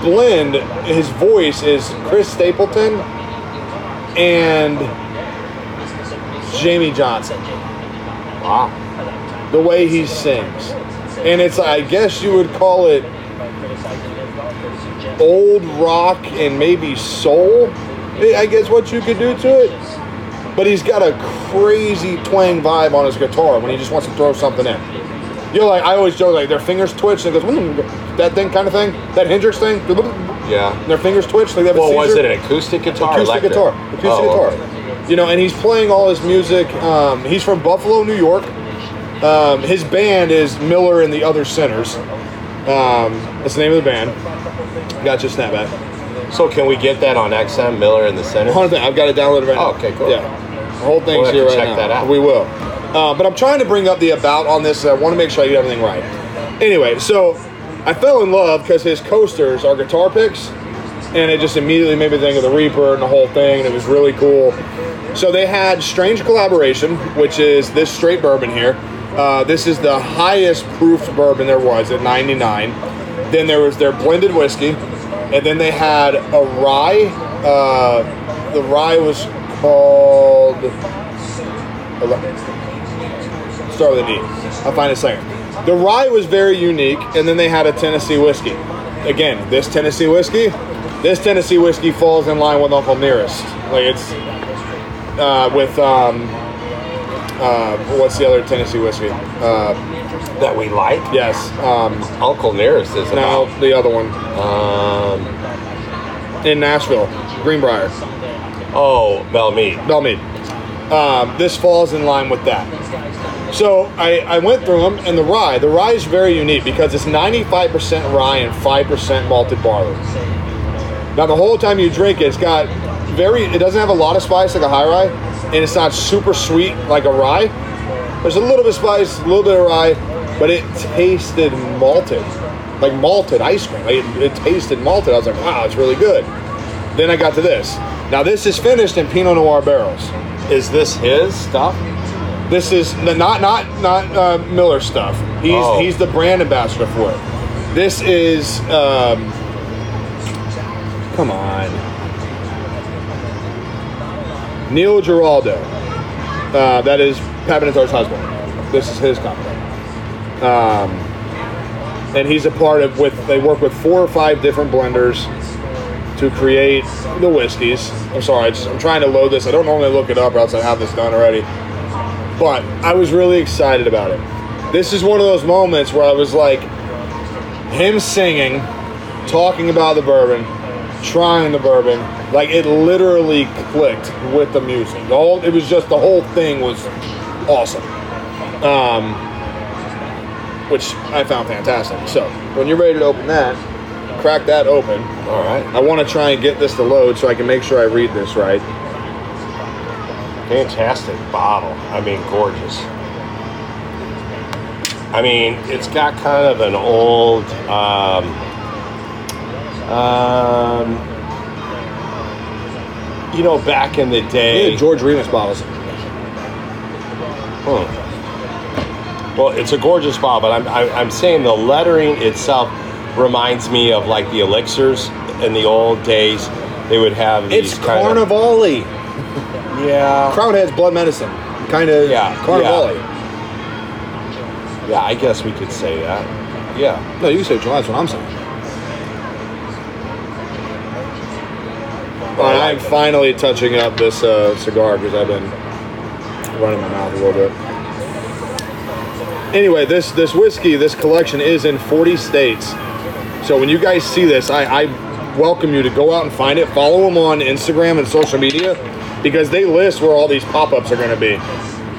blend. His voice is Chris Stapleton and Jamie Johnson. Wow. The way he sings. And it's, I guess you would call it old rock and maybe soul. I guess what you could do to it. But he's got a crazy twang vibe on his guitar when he just wants to throw something in. You're like, I always joke, like their fingers twitch and it goes, "Mm," that thing kind of thing, that Hendrix thing. Yeah. Their fingers twitch, like they have Well, was it an acoustic guitar? acoustic guitar, acoustic Oh, guitar. okay. You know, and he's playing all his music. Um, he's from Buffalo, New York. Um, his band is Miller and the Other Sinners. Um, that's the name of the band. Got your snapback. So can we get that on XM Miller in the center? Hold on, I've got it downloaded right now. Oh, okay, cool. Yeah, the whole thing's We'll here right check now. that out. We will. Uh, but I'm trying to bring up the about on this. I want to make sure I get everything right. Anyway, so I fell in love because his coasters are guitar picks, and it just immediately made me think of the Reaper and the whole thing, and it was really cool. So they had Strange Collaboration, which is this straight bourbon here. Uh, this is the highest proof bourbon there was at 99. Then there was their blended whiskey, and then they had a rye. Uh, the rye was called. Start with an E. I'll find a second. The rye was very unique, and then they had a Tennessee whiskey. Again, this Tennessee whiskey, this Tennessee whiskey falls in line with Uncle Nearest. Like it's uh, with um, uh, what's the other Tennessee whiskey? Uh, That we like? yes, um, Uncle Nearest is no, about. the other one Um, in Nashville, Greenbrier, oh, Belle Meade. Bellmead. Um, this falls in line with that. So I, I went through them, and the rye, the rye is very unique because it's 95% rye and 5% malted barley. Now the whole time you drink it, it's got very, it doesn't have a lot of spice like a high rye, and it's not super sweet like a rye. There's a little bit of spice, a little bit of rye, but it tasted malted, like malted ice cream. Like it, it tasted malted. I was like, wow, it's really good. Then I got to this. Now this is finished in Pinot Noir barrels. Is this his stuff? This is n- not not not uh, Miller stuff. He's Oh. he's the brand ambassador for it. This is um, come on, Neil Giraldo. Uh, that is Pat Benatar's husband. This is his company. Um, and he's a part of with they work with four or five different blenders to create the whiskeys. I'm sorry, I just, I'm trying to load this. I don't normally look it up, or else I have this done already. But I was really excited about it. This is one of those moments where I was like, him singing, talking about the bourbon, trying the bourbon, like it literally clicked with the music. Whole, it was just the whole thing was awesome. Um, which I found fantastic. So when you're ready to open that, crack that open. All right. I want to try and get this to load so I can make sure I read this right. Fantastic bottle. I mean, gorgeous. I mean, it's got kind of an old, um, Um, you know, back in the day. Yeah, George Remus bottles. Hmm. Well, it's a gorgeous bottle, but I'm, I, I'm saying the lettering itself reminds me of like the elixirs in the old days. They would have these It's kind Carnivale. of yeah, Crown Head's blood medicine. Kind of Yeah, Carnivale. yeah. I guess we could say that. Yeah. No, you can say July. That's what I'm saying. All right, I'm finally touching up this uh, cigar because I've been running my mouth a little bit. Anyway, this this whiskey, this collection is in 40 states. So when you guys see this, I, I welcome you to go out and find it. Follow them on Instagram and social media because they list where all these pop-ups are going to be,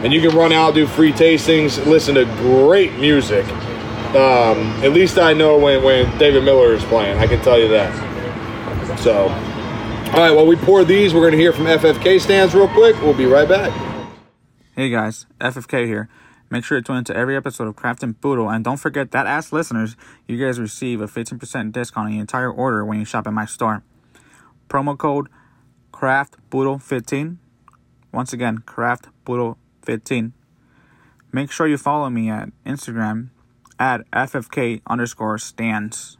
and you can run out, do free tastings, listen to great music. Um, at least I know when, when David Miller is playing. I can tell you that. So, all right. While we pour these, we're going to hear from FFK stands real quick. We'll be right back. Hey guys, FFK here. Make sure to tune into every episode of Craft and Boodle, and don't forget that as listeners, you guys receive a 15% discount on the entire order when you shop at my store. Promo code Craft CraftBoodle15. Once again, Craft CraftBoodle15. Make sure you follow me at Instagram at FFK underscore stands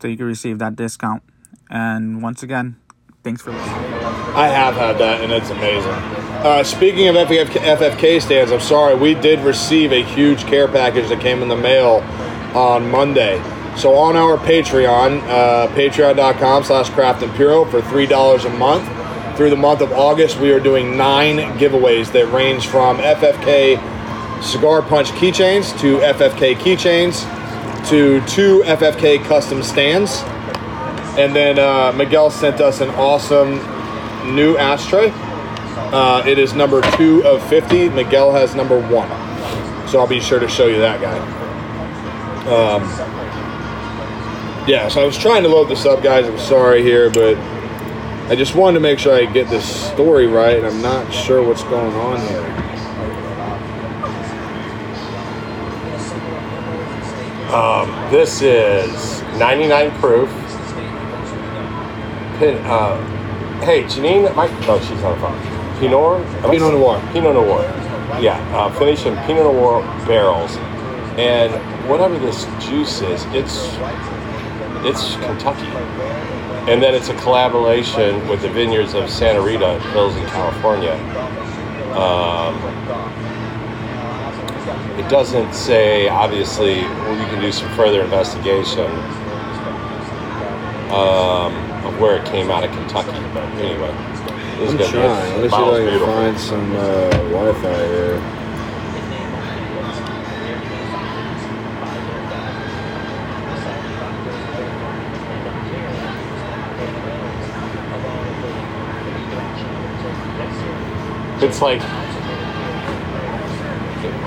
so you can receive that discount. And once again, thanks for listening. I have had that, and it's amazing. Uh, speaking of FFK, FFK stands, I'm sorry, we did receive a huge care package that came in the mail on Monday. So on our Patreon, uh, patreon.com slash craft imperial for $3 a month. Through the month of August, we are doing nine giveaways that range from FFK cigar punch keychains to FFK keychains to two FFK custom stands. And then uh, Miguel sent us an awesome new ashtray. Uh, it is number two of 50. Miguel has number one. So I'll be sure to show you that guy. Um, yeah, so I was trying to load this up, guys. I'm sorry here, but I just wanted to make sure I get this story right, and I'm not sure what's going on here. This is 99 proof. Pin, uh, hey, Janine, my, oh, she's on the phone. Pinot? Pinot Noir. Pinot Noir. Yeah, uh, finished in Pinot Noir barrels. And whatever this juice is, it's it's Kentucky. And then it's a collaboration with the vineyards of Santa Rita Hills in California. Um, it doesn't say, obviously, we can do some further investigation um, of where it came out of Kentucky. But anyway, I'm trying. gonna Let be me see if bottle's I can find some uh, Wi-Fi here. It's like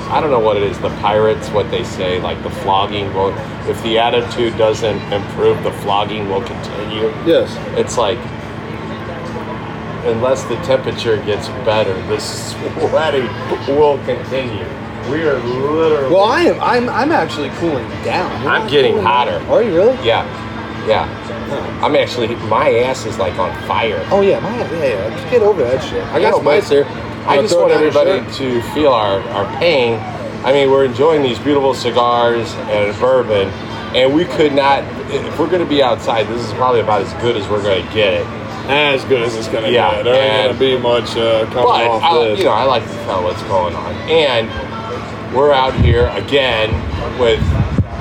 I don't know what it is. The pirates, what they say, like the flogging will. If the attitude doesn't improve, the flogging will continue. Yes. It's like unless the temperature gets better, this sweating will continue. We are literally. Well, I am. I'm. I'm actually cooling down. You're I'm getting cooling hotter. down. Are you really? yeah, yeah. I'm actually my ass is like on fire. Oh yeah, my yeah, yeah. Just get over that shit. I got know, some but here. I just want everybody to feel our, our pain. I mean, we're enjoying these beautiful cigars and bourbon, and we could not, if we're going to be outside, this is probably about as good as we're going to get it. As good as it's gonna Yeah, get. There ain't gonna be much uh, coming But, off I, this. you know, I like to tell what's going on. And we're out here again with,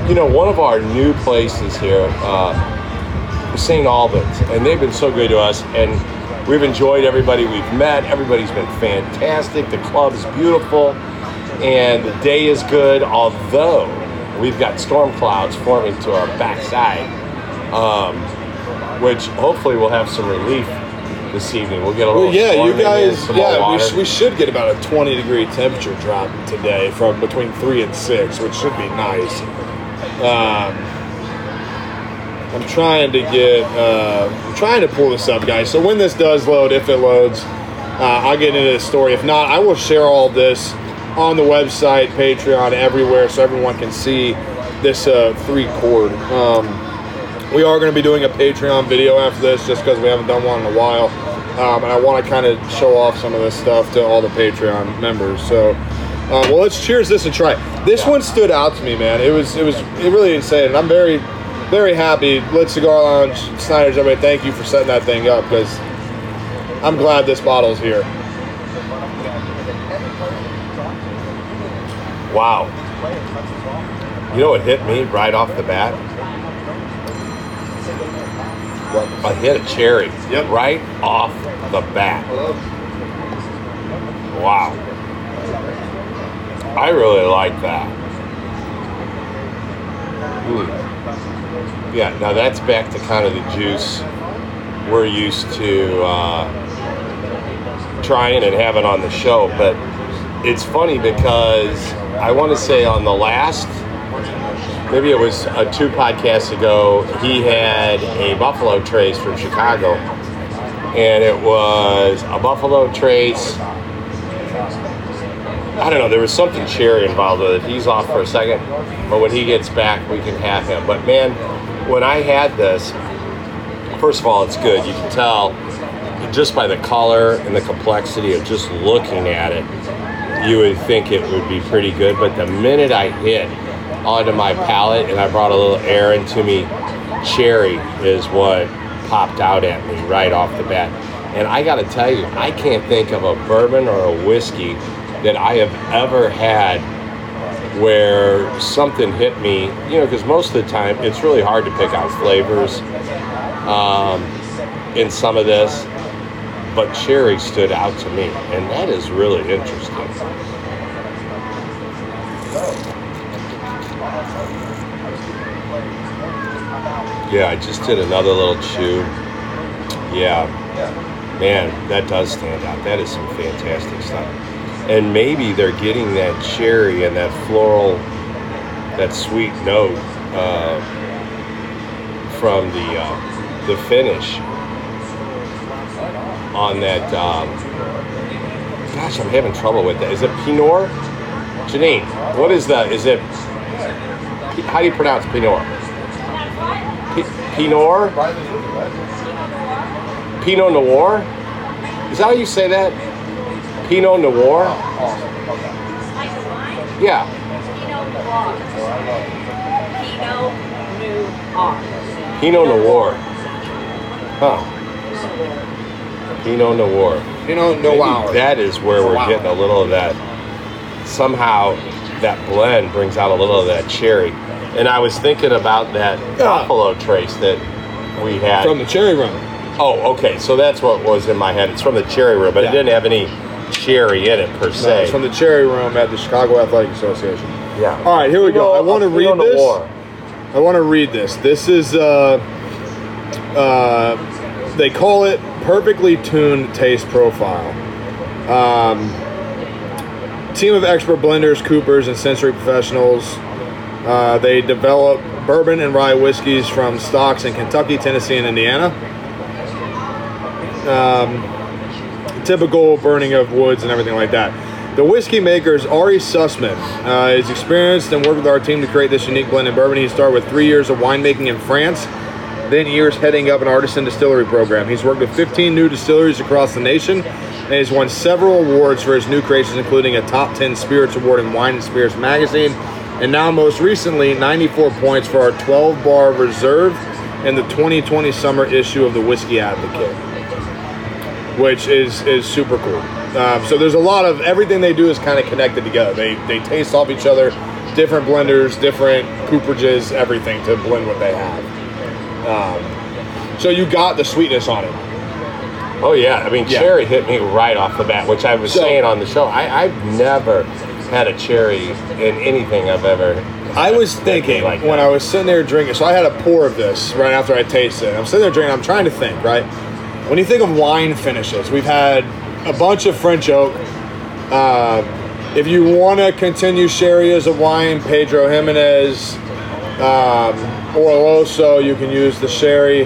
you know, one of our new places here, uh, St. Albans, and they've been so good to us. And we've enjoyed everybody we've met. Everybody's been fantastic. The club is beautiful, and the day is good. Although we've got storm clouds forming to our backside, um, which hopefully we'll have some relief this evening. We'll get a little. Well, yeah, you guys, yeah, we, sh- we should get about a 20 degree temperature drop today from between 3 and 6, which should be nice. Um, I'm trying to get, uh, I'm trying to pull this up, guys. So when this does load, if it loads, uh, I'll get into this story. If not, I will share all this on the website, Patreon, everywhere, so everyone can see this uh, three chord. Um, We are going to be doing a Patreon video after this, just because we haven't done one in a while, um, and I want to kind of show off some of this stuff to all the Patreon members. So, uh, well, let's cheers this and try. it. This one stood out to me, man. It was it was it really insane, and I'm very very happy. Lit Cigar Lounge, Snyder's, everybody, thank you for setting that thing up because I'm glad this bottle's here. Wow. You know what hit me right off the bat? I hit a cherry. Yep. Right off the bat. Wow. I really like that. Mm. Yeah, now that's back to kind of the juice we're used to uh, trying and having on the show. But it's funny because I want to say on the last, maybe it was uh, two podcasts ago, he had a Buffalo Trace from Chicago. And it was a Buffalo Trace. I don't know, there was something cherry involved with it. He's off for a second, but when he gets back, we can have him. But man, when I had this, first of all, it's good. You can tell just by the color and the complexity of just looking at it, you would think it would be pretty good. But the minute I hit onto my palate and I brought a little air into me, cherry is what popped out at me right off the bat. And I got to tell you, I can't think of a bourbon or a whiskey that I have ever had where something hit me, you know, because most of the time it's really hard to pick out flavors um, in some of this, but cherry stood out to me, and that is really interesting. Yeah, I just did another little chew. Yeah, man, that does stand out. That is some fantastic stuff. And maybe they're getting that cherry and that floral, that sweet note uh, from the uh, the finish on that. Um, gosh, I'm having trouble with that. Is it Pinot? Janine, what is that? Is it? How do you pronounce Pinot? P- Pinot? Pinot Noir? Is that how you say that? Pinot Noir? Yeah. Pinot Noir. Pinot Noir. Huh. Pinot Noir. You know, no Maybe. That is where we're getting a little of that. Somehow, that blend brings out a little of that cherry. And I was thinking about that Buffalo Trace that we had. From the cherry room. oh, okay. So that's what was in my head. It's from the cherry room, but Yeah. it didn't have any cherry in it per No, se. it's from the cherry room at the Chicago Athletic Association. yeah. All right, here we go. I want to read this. I want to read this. This is, uh, uh, they call it perfectly tuned taste profile. Um, team of expert blenders, coopers, and sensory professionals. Uh, they develop bourbon and rye whiskeys from stocks in Kentucky, Tennessee, and Indiana. Um, typical burning of woods and everything like that. The whiskey maker is Ari Sussman. Uh, is experienced and worked with our team to create this unique blend of bourbon. He started with three years of winemaking in France, then years heading up an artisan distillery program. He's worked with 15 new distilleries across the nation and has won several awards for his new creations, including a top 10 spirits award in Wine and Spirits magazine, and now most recently 94 points for our 12 bar reserve in the 2020 summer issue of the Whiskey Advocate which is is super cool. Um, so there's a lot of everything they do is kind of connected together. They they taste off each other, different blenders, different cooperages, everything to blend what they have. Um, so you got the sweetness on it. Oh yeah, I mean Yeah. cherry hit me right off the bat, which I was So- saying on the show. I, I've never had a cherry in anything I've ever. I was thinking like when that. I was sitting there drinking. So I had a pour of this right after I tasted it. I'm sitting there drinking. I'm trying to think. Right when you think of wine finishes, we've had a bunch of French oak. Uh, if you want to continue sherry as a wine, Pedro Ximénez, um, Oloroso, you can use the sherry.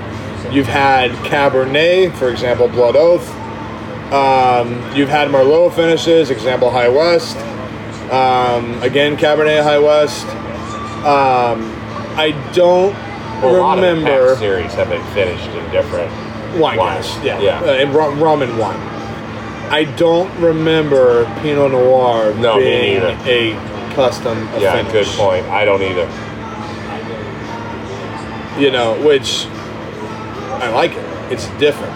You've had Cabernet, for example, Blood Oath. Um, you've had Merlot finishes, example High West. Um, again, Cabernet High West. Um, I don't Well, a lot of the remember series have been finished in different wine wines. guys. Yeah, Yeah. Uh, and rum, rum and wine. I don't remember Pinot Noir No, being a custom Yeah, finish. good point. I don't either. You know, which I like it. It's different,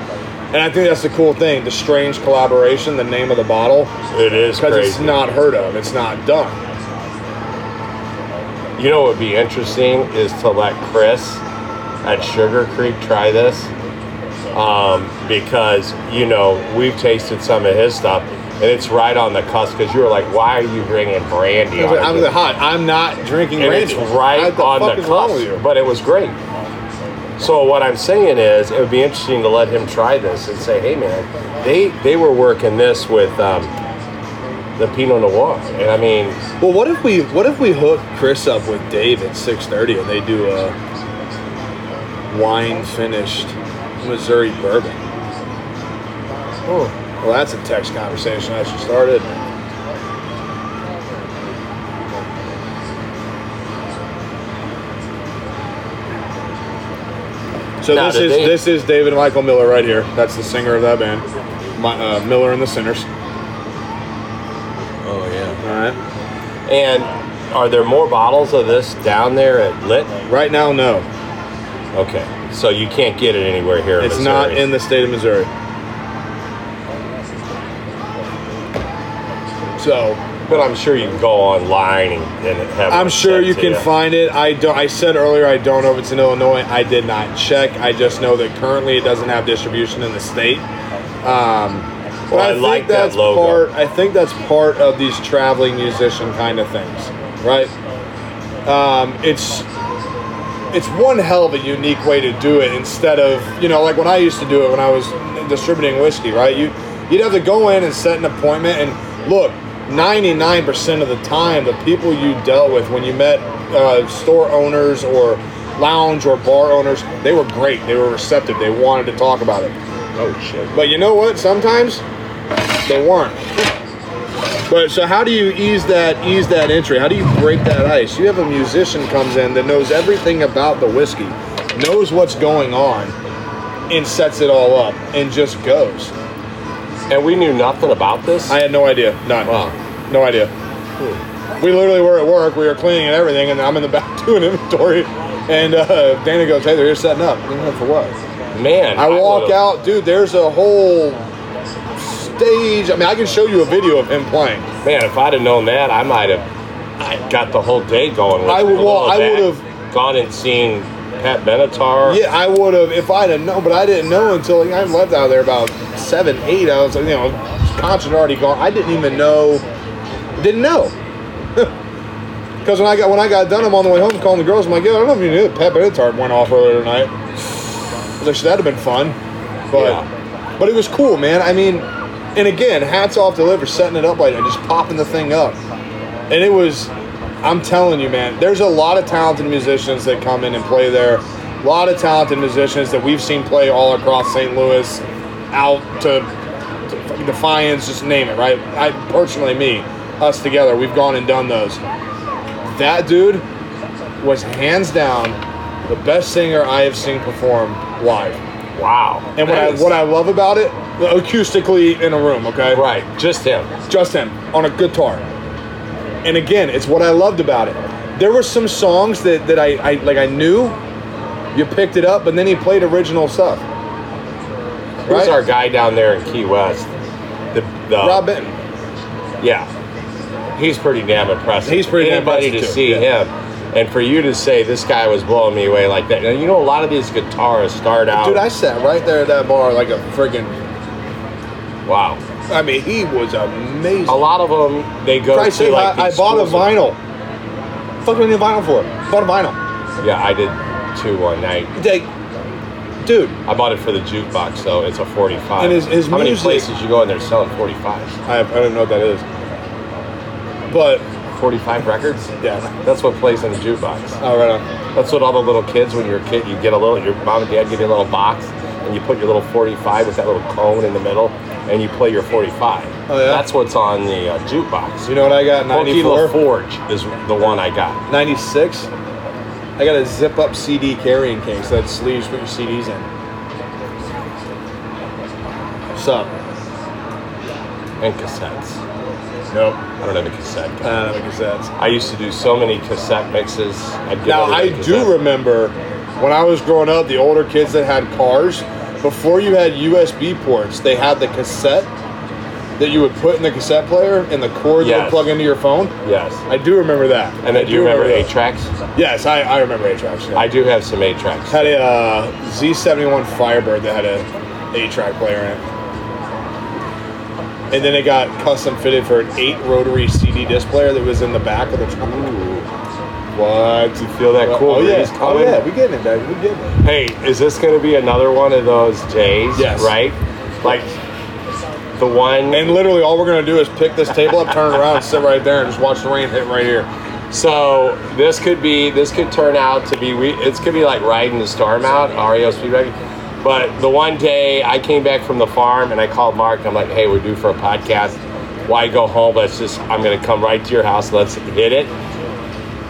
and I think that's the cool thing. The strange collaboration, the name of the bottle, It is because it's not heard of. It's not done. You know what would be interesting is to let Chris at Sugar Creek try this. Um, because, you know, we've tasted some of his stuff and it's right on the cusp because you were like, why are you bringing brandy I'm, hot. I'm not drinking and brandy. it's right on the cusp. But it was great. So what I'm saying is, it would be interesting to let him try this and say, "Hey, man, they they were working this with um, the Pinot Noir, and I mean, Well, what if we what if we hook Chris up with Dave at six thirty and they do a wine finished Missouri bourbon? Oh, well, that's a text conversation I should start So Now, this did is they- this is David Michael Miller right here. That's the singer of that band, My, uh, Miller and the Sinners. oh yeah. All right. And are there more bottles of this down there at Lit? Right now, no. Okay, so you can't get it anywhere here. in It's not Missouri. in the state of Missouri. So But I'm sure you can go online and, and have. I'm sure you can find it. I don't. I said earlier I don't know if it's in Illinois. I did not check. I just know that currently it doesn't have distribution in the state. Um, Well, I think like that that's logo. part. I think that's part of these traveling musician kind of things, right? Um, it's it's one hell of a unique way to do it instead of you know like when I used to do it when I was distributing whiskey, right? You you'd have to go in and set an appointment and look. 99% of the time, the people you dealt with when you met uh, store owners or lounge or bar owners, they were great. They were receptive. They wanted to talk about it. Oh shit. But you know what? Sometimes they weren't. But so how do you ease that ease that entry? How do you break that ice? You have a musician comes in that knows everything about the whiskey, knows what's going on, and sets it all up and just goes. And we knew nothing about this. I had no idea. None. Wow. No idea. We literally were at work. We were cleaning and everything, and I'm in the back doing inventory. And uh, Dana goes, "Hey, they're here setting up." Like, For what? Man, I walk would've- out, dude. There's a whole stage. I mean, I can show you a video of him playing. Man, if I'd have known that, I might have got the whole day going. With I would- well, I would've- gone and seen Pat Benatar. Yeah, I would have if I'd have known, but I didn't know until like, I left out of there about seven, eight. I was like, you know, concert already gone. I didn't even know. Didn't know. Because when I got when I got done, I'm on the way home calling the girls. I'm like, yo, I don't know if you knew that Pat Benatar went off earlier tonight. I was like, "Shit, that'd have been fun, but Yeah. but it was cool, man. I mean, and again, hats off to Liv for setting it up like that, just popping the thing up. And it was, I'm telling you, man, there's a lot of talented musicians that come in and play there. A lot of talented musicians that we've seen play all across St. Louis, out to, to Defiance, just name it, right? I personally, me, us together, we've gone and done those. That dude was hands down the best singer I have seen perform live. Wow. And what I what I love about it, acoustically in a room, okay, Right, just him. just him on a guitar. And again, it's what I loved about it. There were some songs that, that I, I like I knew you picked it up, but then he played original stuff. Who's Right? our guy down there in Key West? The, the Rob Benton. Yeah, he's pretty damn impressive. He's pretty damn Anybody impressive, to too, see yeah. him, and for you to say this guy was blowing me away like that. Now, you know, a lot of these guitarists start out. Dude, I sat right there at that bar like a friggin' wow. I mean, he was amazing. A lot of them they go Christ to sake, like I, I bought a vinyl. Fuck, what do need a vinyl for? Bought a vinyl. Yeah, I did too one night. Like, dude, I bought it for the jukebox, so it's a 45. And his- his How many places you go in there selling 45s? I, I don't know what that is. But 45 records? yeah, That's what plays in the jukebox. oh right on. That's what all the little kids, when you're a kid, you get a little, your mom and dad give you a little box, and you put your little 45 with that little cone in the middle, and you play your 45. Oh, yeah? That's what's on the uh, jukebox. You know what I got? Corky 94, LaForge is the one I got. 96. I got a zip up CD carrying case that sleeves put your CDs in. What's up? And cassettes. Nope. I don't have a cassette. I don't have a cassettes. I used to do so many cassette mixes. Now I do remember when I was growing up, the older kids that had cars, before you had USB ports, they had the cassette that you would put in the cassette player and the cord that would plug into your phone. Yes. I do remember that. And then do you remember that. eight tracks? Yes, I, I remember eight tracks. Yeah. I do have some eight tracks. had a uh, Z71 Firebird that had a eight track player in it. And then it got custom fitted for an eight rotary CD disc player that was in the back of the trunk. What? You feel that cool oh, yeah. breeze Oh, yeah, we getting it, baby. We getting it. Hey, is this going to be another one of those days? Yes. Right? Like the one. And literally, all we're gonna do is pick this table up, turn it around, and sit right there, and just watch the rain hit right here. So this could be. This could turn out to be. We. It's gonna be like riding the storm out. REO Speedway. But the one day I came back from the farm and I called Mark. I'm like, hey, we're due for a podcast. Why go home? Let's just. I'm gonna come right to your house. Let's hit it.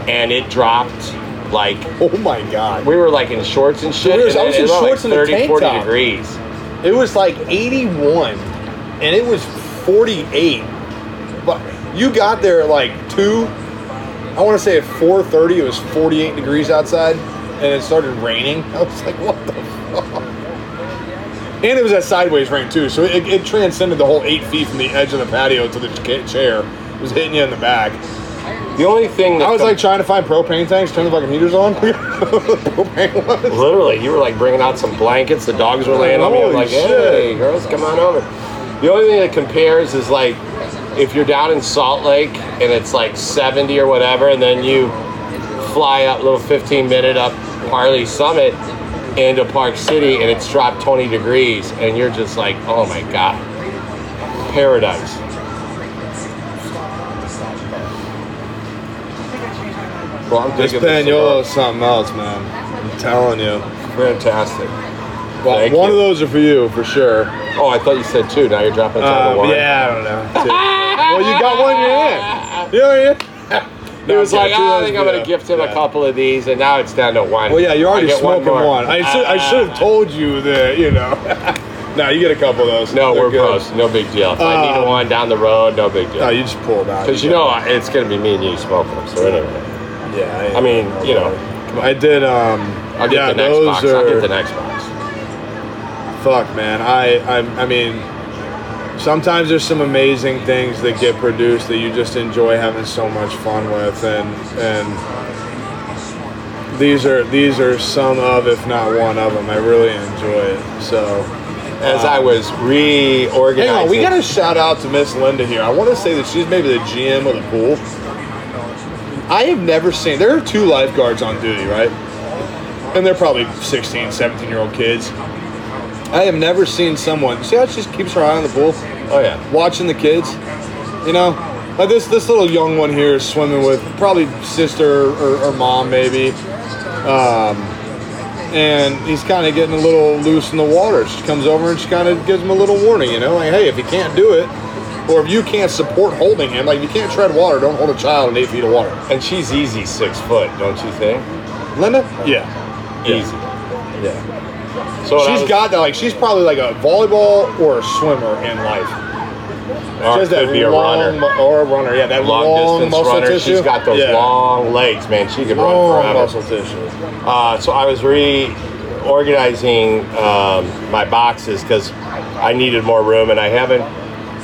And it dropped like Oh my god! we were like in shorts and shit. We were- and I was it in shorts and like a 30, tank 40 top. degrees. It was like 81, and it was 48. But you got there at like two. I want to say at 4:30, it was 48 degrees outside, and it started raining. I was like, what the fuck? And it was that sideways rain too, so it, it transcended the whole eight feet from the edge of the patio to the cha- chair. It was hitting you in the back. The only thing that I was like trying to find propane tanks, turn the fucking heaters on. propane was. Literally, you were like bringing out some blankets. The dogs were laying on me. I'm Holy like, shit. hey, girls, come on over. The only thing that compares is like if you're down in Salt Lake and it's like 70 or whatever, and then you fly up, little 15 minute up Parleys Summit into Park City, and it's dropped 20 degrees, and you're just like, oh my god, paradise. Well, I'm This is something else, man. I'm telling you. Fantastic. Well, Thank one you. of those are for you for sure. Oh, I thought you said two. Now you're dropping some Uh, of one. yeah, I don't know. Well, you got one in your hand. Yeah, yeah. He was like, oh, I think I'm going to gift him a couple of these, and now it's down to one. Well, yeah, you're already smoking one. more. I should I should have told you that, you know. no, you get a couple of those. No, They're we're good. pros. No big deal. If I need Um, one down the road, no big No, deal. you just pull them out. Because you know it's going to be me and you smoking them. So anyway, Yeah. I mean, you know, I did. Um. I'll get yeah, the next those box. are. I'll get the next box. Fuck, man. I, I, I mean, sometimes there's some amazing things that get produced that you just enjoy having so much fun with, and and these are these are some of, if not one of them. I really enjoy it. So, As I was reorganizing, hang on, we got to shout out to Miss Linda here. I want to say that she's maybe the GM of the pool. I have never seen. There are two lifeguards on duty, right? And they're probably 16, 17 year old kids. I have never seen someone. See how she just keeps her eye on the pool, Oh yeah. watching the kids. You know, like this this little young one here is swimming with probably sister or, or mom maybe, um, and he's kind of getting a little loose in the water. She comes over and she kind of gives him a little warning. You know, like hey, if he can't do it, or if you can't support holding him, like if you can't tread water, don't hold a child in eight feet of water. And she's easy six foot, don't you think? Linda, yeah, Easy. yeah. So what I She's was- got that. Like she's probably like a volleyball or a swimmer in life. or She has that could be a long, runner. or a runner. Yeah, that Long, long, distance muscle runner. tissue. She's got those Yeah. long legs, man. She could long run forever. muscle tissue. Uh, so I was reorganizing um, my boxes because I needed more room, and I haven't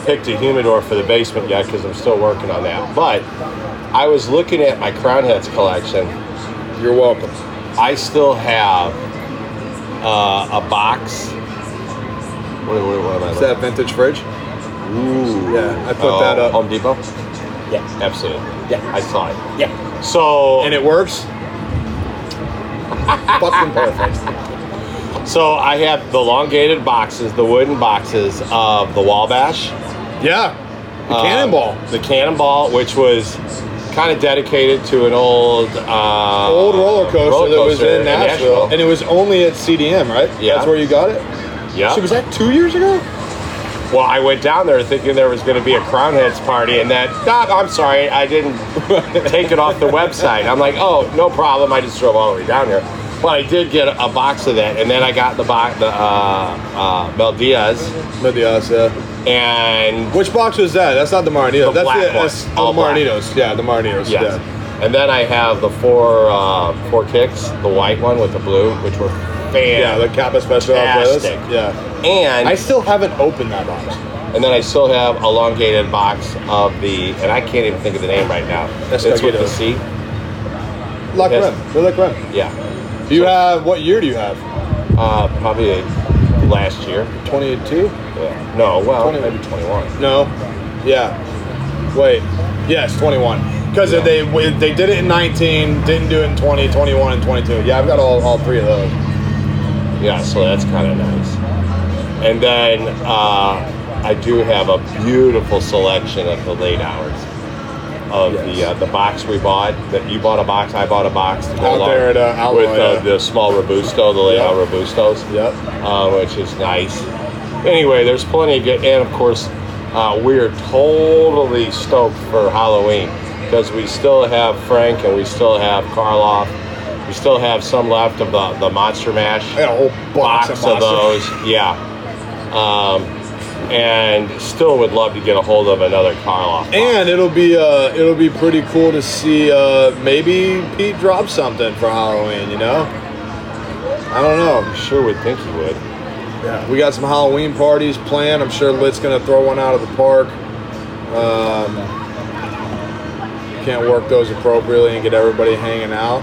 picked a humidor for the basement yet because I'm still working on that. But I was looking at my Crowned Heads collection. You're welcome. I still have uh, a box. What, what, what am I Is looking that vintage fridge? Ooh. Yeah, I put Oh, that up. Home Depot? Yeah. Absolutely. Yeah. I saw it. Yeah. So And it works. Fucking perfect. So I have the elongated boxes, the wooden boxes of the Wabash. Yeah. The um, cannonball. The Cannonball, which was kind of dedicated to an old uh, Old roller coaster, roller that was coaster in Nashville. And it was only at CDM, right? Yeah. That's where you got it? yeah. So was that two years ago? Well, I went down there thinking there was going to be a Crowned Heads party, and that, "Ah, I'm sorry, I didn't take it off the website. I'm like, oh, no problem. I just drove all the way down here. But I did get a box of that, and then I got the box, the uh, uh, Mil Días, yeah. and Which box was that? That's not the Marranitos. The that's black the, one. that's All the black. Marranitos. Yeah, the Marranitos. yes, Yeah. and then I have the four uh, four kicks, the white one with the blue, which were fan. Yeah, the Capa Especial playlist. Fantastic. Yeah. and I still haven't opened that box. And then I still have elongated box of the, and I can't even think of the name right now. That's it's with Escogitos. the C. Luck Yes. Rim. They're Luck Rim. Yeah, Do you have, what year do you have? uh, probably last year. 22? Yeah. No, well, 20. maybe 21. No. Yeah. Wait. Yes, 21. Because Yeah. they they did it in 19, didn't do it in 20, 21, and 22. Yeah, I've got all, all three of those. Yeah, so that's kind of nice. And then uh, I do have a beautiful selection of the late hours of the uh, the box we bought. That you bought a box, I bought a box to Out there at, uh, Alloy, with uh, yeah. the small robusto, the late Yep. robustos. Yep. uh, which is nice. Anyway, there's plenty of good, and of course, uh, we're totally stoked for Halloween because we still have Frank and we still have Karloff. We still have some left of the, the Monster Mash a whole box, box of, of those. Yeah. Um, and still would love to get a hold of another Karloff. box. And it'll be uh, it'll be pretty cool to see uh, maybe Pete drop something for Halloween. You know, I don't know. I'm sure would think he would. Yeah, we got some Halloween parties planned. I'm sure Lit's gonna throw one out of the park. Um, can't work those appropriately and get everybody hanging out.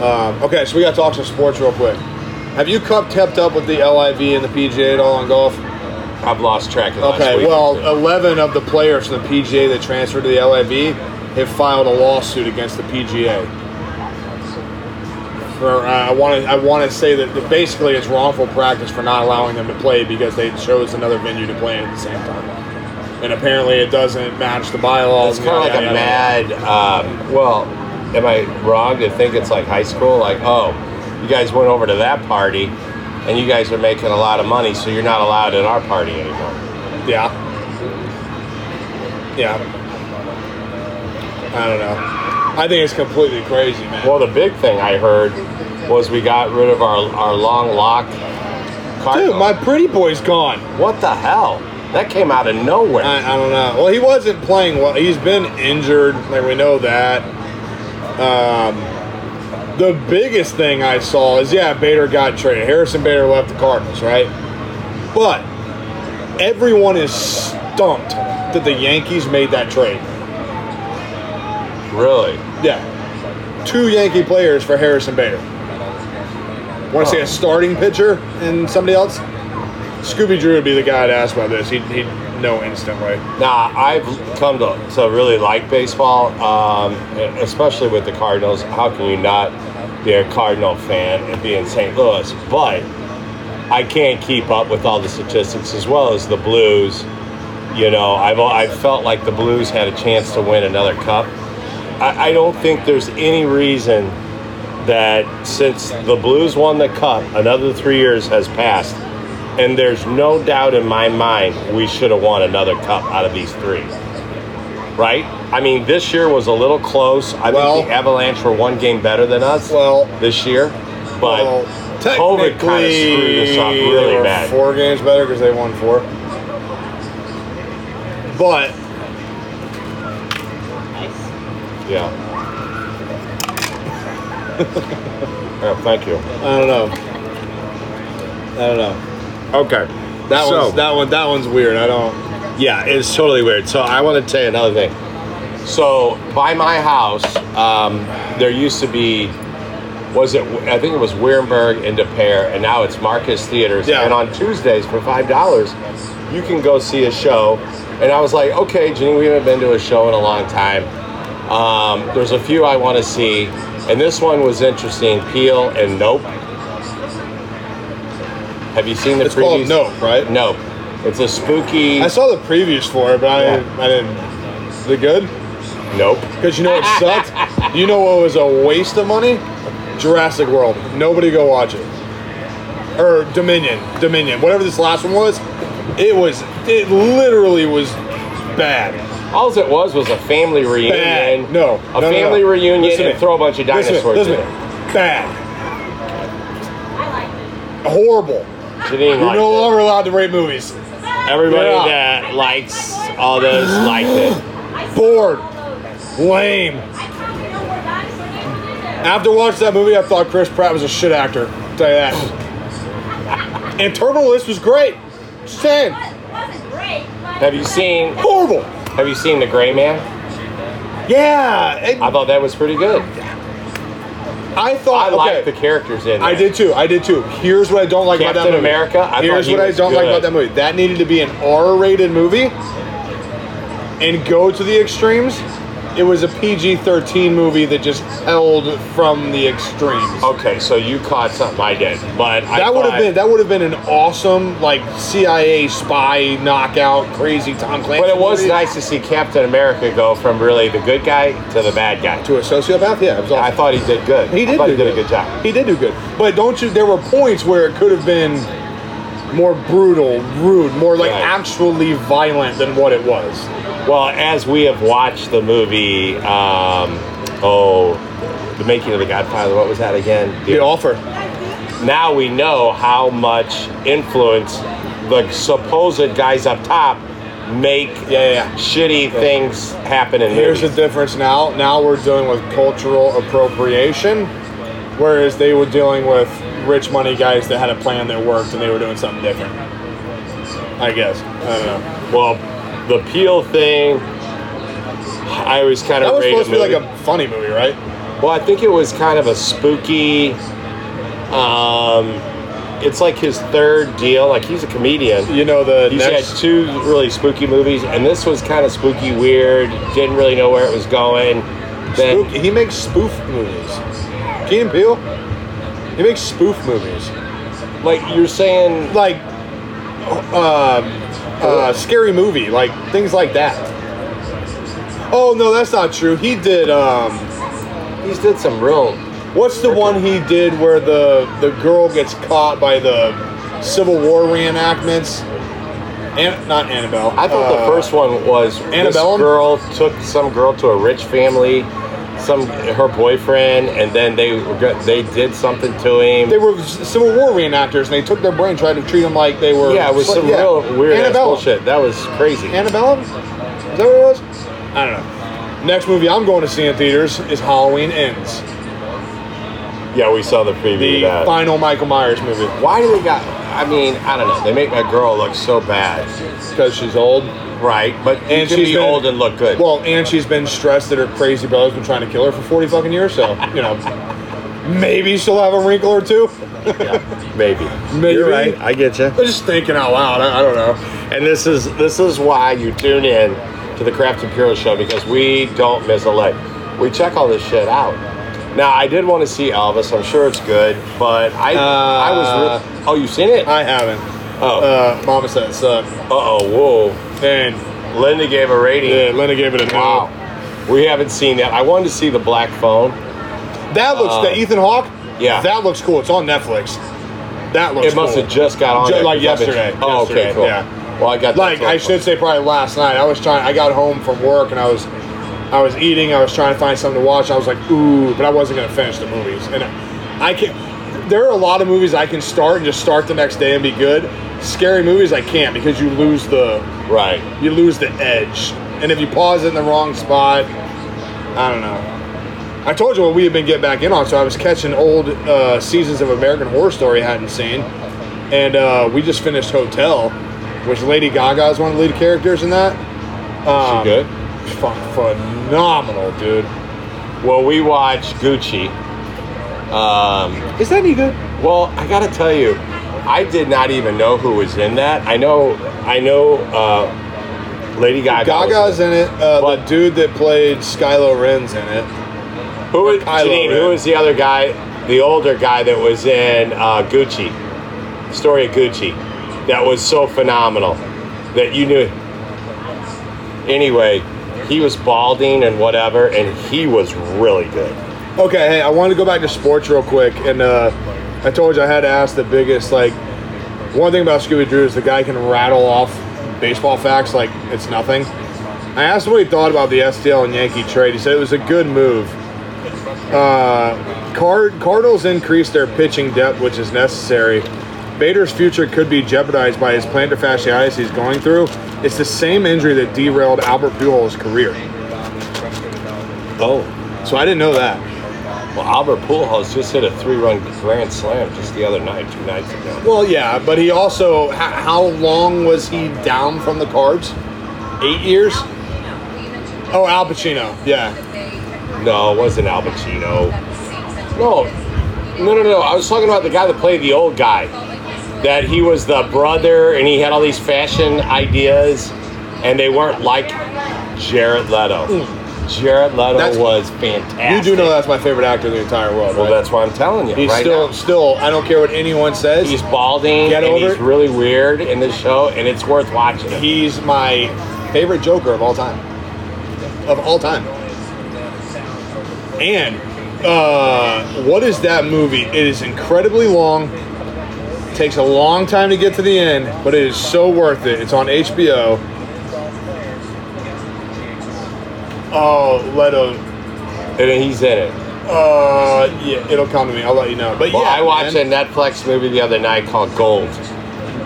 Um, okay, so we got to talk some sports real quick. Have you kept up with the LIV and the PGA at all on golf? I've lost track of last Okay, week. well, 11 of the players from the PGA that transferred to the LIV have filed a lawsuit against the PGA. For uh, I want to I want to say that, basically it's wrongful practice for not allowing them to play because they chose another venue to play in at the same time, and apparently it doesn't match the bylaws. It's kind of like a yada, yada. mad. Um, well, am I wrong to think it's like high school? Like, oh, you guys went over to that party, and you guys are making a lot of money, so you're not allowed at our party anymore. Yeah. Yeah. I don't know. I think it's completely crazy, man. Well, the big thing I heard was we got rid of our our long lock. Cardinal. Dude, my pretty boy's gone. what the hell? That came out of nowhere. I, I don't know. Well, he wasn't playing well. He's been injured. Like we know that. Um, the biggest thing I saw is yeah, Bader got traded. Harrison Bader left the Cardinals, right? But everyone is stumped that the Yankees made that trade. really? Yeah, two Yankee players for Harrison Bader. Want to see Huh. a starting pitcher and somebody else? Scooby Drew would be the guy to ask about this. He'd, he'd know instantly. Nah, I've come to, to really like baseball, um, especially with the Cardinals. How can you not be a Cardinal fan and be in St. Louis? But I can't keep up with all the statistics as well as the Blues. You know, I've I've felt like the Blues had a chance to win another cup. I, I don't think there's any reason that since the Blues won the cup, another three years has passed, and there's no doubt in my mind we should have won another cup out of these three. Right? I mean, this year was a little close. I Well- think the Avalanche were one game better than us Well, this year, but well, COVID kind of screwed us up really bad. Four games better because they won four. But Nice. yeah. yeah, thank you. I don't know. I don't know. Okay. That So- one's that one that one's weird. I don't. Yeah, it's totally weird. So I want to tell you another thing. So by my house, um, there used to be, was it? I think it was Wehrenberg and Des Peres, and now it's Marcus Theaters. Yeah. And on Tuesdays for five dollars, you can go see a show. And I was like, okay, Jenny, we haven't been to a show in a long time. Um, there's a few I want to see, and this one was interesting. Peele and Nope. Have you seen the It's called previews? Nope, right? Nope. It's a spooky. I saw the previews for it, but I, Yeah. didn't, I didn't. Is it good? Nope. Because you know what sucked? you know what was a waste of money? Jurassic World. Nobody go watch it. Or Dominion. Dominion. Whatever this last one was, It was. It literally was bad. All it was was a family reunion. Bad. No. a no, no, family no. reunion Listen to and me. throw a bunch of Listen to me. dinosaurs Listen in to it. me. Horrible. Janine You're liked no it. longer allowed to rate movies. Everybody Yeah. that likes all those liked it. Bored. Lame. After watching that movie, I thought Chris Pratt was a shit actor. I'll tell you that. and Terminal List was great. Just saying. Have you seen Horrible. Have you seen The Gray Man? Yeah. it- I thought that was pretty good. I thought. I liked okay. the characters in. It. I did too. I did too. Here's what I don't like about Captain that movie. America, I Here's he what I don't like about that movie. That needed to be an R-rated movie and go to the extremes. It was a PG-13 movie that just held from the extremes. Okay, so you caught something I did, but I that would have thought- been that would have been an awesome like CIA spy knockout crazy Tom Clancy. But it was movie. nice to see Captain America go from really the good guy to the bad guy. to a sociopath. Yeah, it was awesome. I thought he did good. He I did. thought do he did a good job. He did do good. But don't you? There were points where it could have been more brutal, rude, more like Right. actually violent than what it was. Well, as we have watched the movie, um, oh, the making of the Godfather. What was that again? The offer. now we know how much influence the supposed guys up top make Yeah, yeah. shitty things happen in Here's the difference now. Now we're dealing with cultural appropriation, whereas they were dealing with rich money guys that had a plan that worked and they were doing something different. I guess. I don't know. well, the Peele thing, I was kind of. That was supposed to be like a funny movie, right? Well, I think it was kind of a spooky. Um, it's like his third deal. Like he's a comedian. You know the He's next had two really spooky movies, and this was kind of spooky, weird. Didn't really know where it was going. Then Spook, he makes spoof movies. Keenan Peele, he makes spoof movies. like you're saying, Like, uh, uh, scary movie, like things like that. Oh no, that's not true. He did. Um, he's did some real. what's the one he did where the the girl gets caught by the Civil War reenactments? An, not Annabelle. I thought Uh, the first one was this Annabelle? girl took some girl to a rich family, some her boyfriend, and then they were they did something to him. They were Civil War reenactors, and they took their brain, tried to treat them like they were. yeah, it was some yeah. real weird ass Annabelle. bullshit. That was crazy. Annabelle? Is that what it was? I don't know. Next movie I'm going to see in theaters is Halloween Ends, yeah, we saw the preview. the of that. final Michael Myers movie, Why do they got? I mean, I don't know. They make my girl look so bad, because she's old. right? But And she she's be been- old and look good. Well, and she's been stressed that her crazy brother's been trying to kill her for 40 fucking years, so, you know, maybe she'll have a wrinkle or two. yeah, maybe. Maybe. You're right. I get you. I'm just thinking out loud. I, I don't know. And this is this is why you tune in to the Craft Imperial show because we don't miss a leg. We check all this shit out. Now I did want to see Elvis. I'm sure it's good, but I I was re- oh you've seen it? I haven't. oh Uh, Mama said it sucked. uh oh whoa. And Linda gave a rating. yeah, Linda gave it a. Wow. We haven't seen that. I wanted to see the Black Phone. That looks, Uh, the Ethan Hawke? yeah. That looks cool. It's on Netflix. That looks cool. It must cool. have just got on Ju- there, like 'cause I've been- yesterday. Oh, Yesterday, okay, cool. yeah. Well, I got that like I should say probably last night. I was trying. I got home from work and I was, I was eating. I was trying to find something to watch. I was like, ooh, but I wasn't gonna finish the movies. And I can't. There are a lot of movies I can start and just start the next day and be good. Scary movies I can't because you lose the Right. you lose the edge. And if you pause it in the wrong spot, I don't know. I told you what we had been getting back in on, so I was catching old uh, seasons of American Horror Story I hadn't seen, and uh, we just finished Hotel, which Lady Gaga is one of the lead characters in that. Um, She good? Phenomenal, dude. Well, we watched Gucci. Um, Is that any good? Well, I gotta tell you, I did not even know who was in that. I know, I know, uh, Lady Gaga. was Gaga's in it. Uh, the But- dude that played Skylo Ren's in it. Who is Kylo Janine? Ren. Who was the other guy? The older guy that was in uh, Gucci. Story of Gucci. That was so phenomenal that you knew. Anyway, he was balding and whatever, and he was really good. Okay, hey, I wanted to go back to sports real quick, and uh, I told you I had to ask the biggest like One thing about Scooby Drew is the guy can rattle off baseball facts like it's nothing. I asked what he thought about the STL and Yankee trade. He said it was a good move. Uh, Card Cardinals increased their pitching depth, which is necessary. Bader's future could be jeopardized by his plantar fasciitis he's going through. It's the same injury that derailed Albert Pujols' career. Oh, So I didn't know that. well, Albert Pujols just hit a three-run grand slam just the other night, two nights ago. Well, yeah, but he also how long was he down from the Cards? Eight years? Oh, Al Pacino. Yeah. No, it wasn't Al Pacino. No, no, no, no. I was talking about the guy that played the old guy. That he was the brother, and he had all these fashion ideas, and they weren't like Jared Leto. Jared Leto Hmm. That's- was fantastic. You do know that's my favorite actor in the entire world, Well, right? that's why I'm telling you. He's right still, now. still. I don't care what anyone says. He's balding, Get over he's it. really weird in this show, and it's worth watching. it. He's my favorite Joker of all time. Of all time. And uh, what is that movie? It is incredibly long. Takes a long time to get to the end, but it is so worth it. It's on HBO. Oh, Leto. and he's in it. Uh, yeah, it'll come to me. I'll let you know. But Well, yeah, I watched man. a Netflix movie the other night called Gold.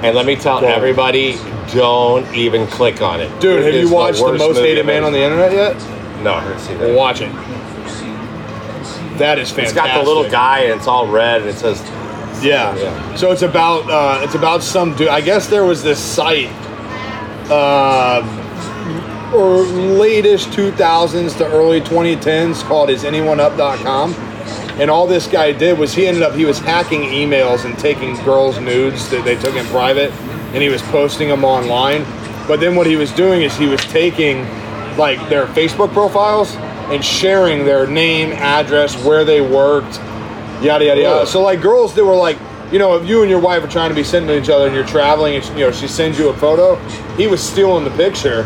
And let me tell Gold. everybody, don't even click on it. Dude, It have you watched The worst Most Hated Man on the internet yet? No, I haven't seen that. Watch it. That is It's fantastic. got the little guy and it's all red and it says, Yeah. Yeah. So it's about uh, it's about some dude. I guess there was this site, uh, or latest 2000s to early 2010s called isanyoneup.com. And all this guy did was he ended up he was hacking emails and taking girls' nudes that they took in private, and he was posting them online. But then what he was doing is he was taking like their Facebook profiles and sharing their name, address, where they worked, yada yada yada. So like girls that were like, you know, if you and your wife are trying to be sending to each other and you're traveling and you know she sends you a photo, he was stealing the picture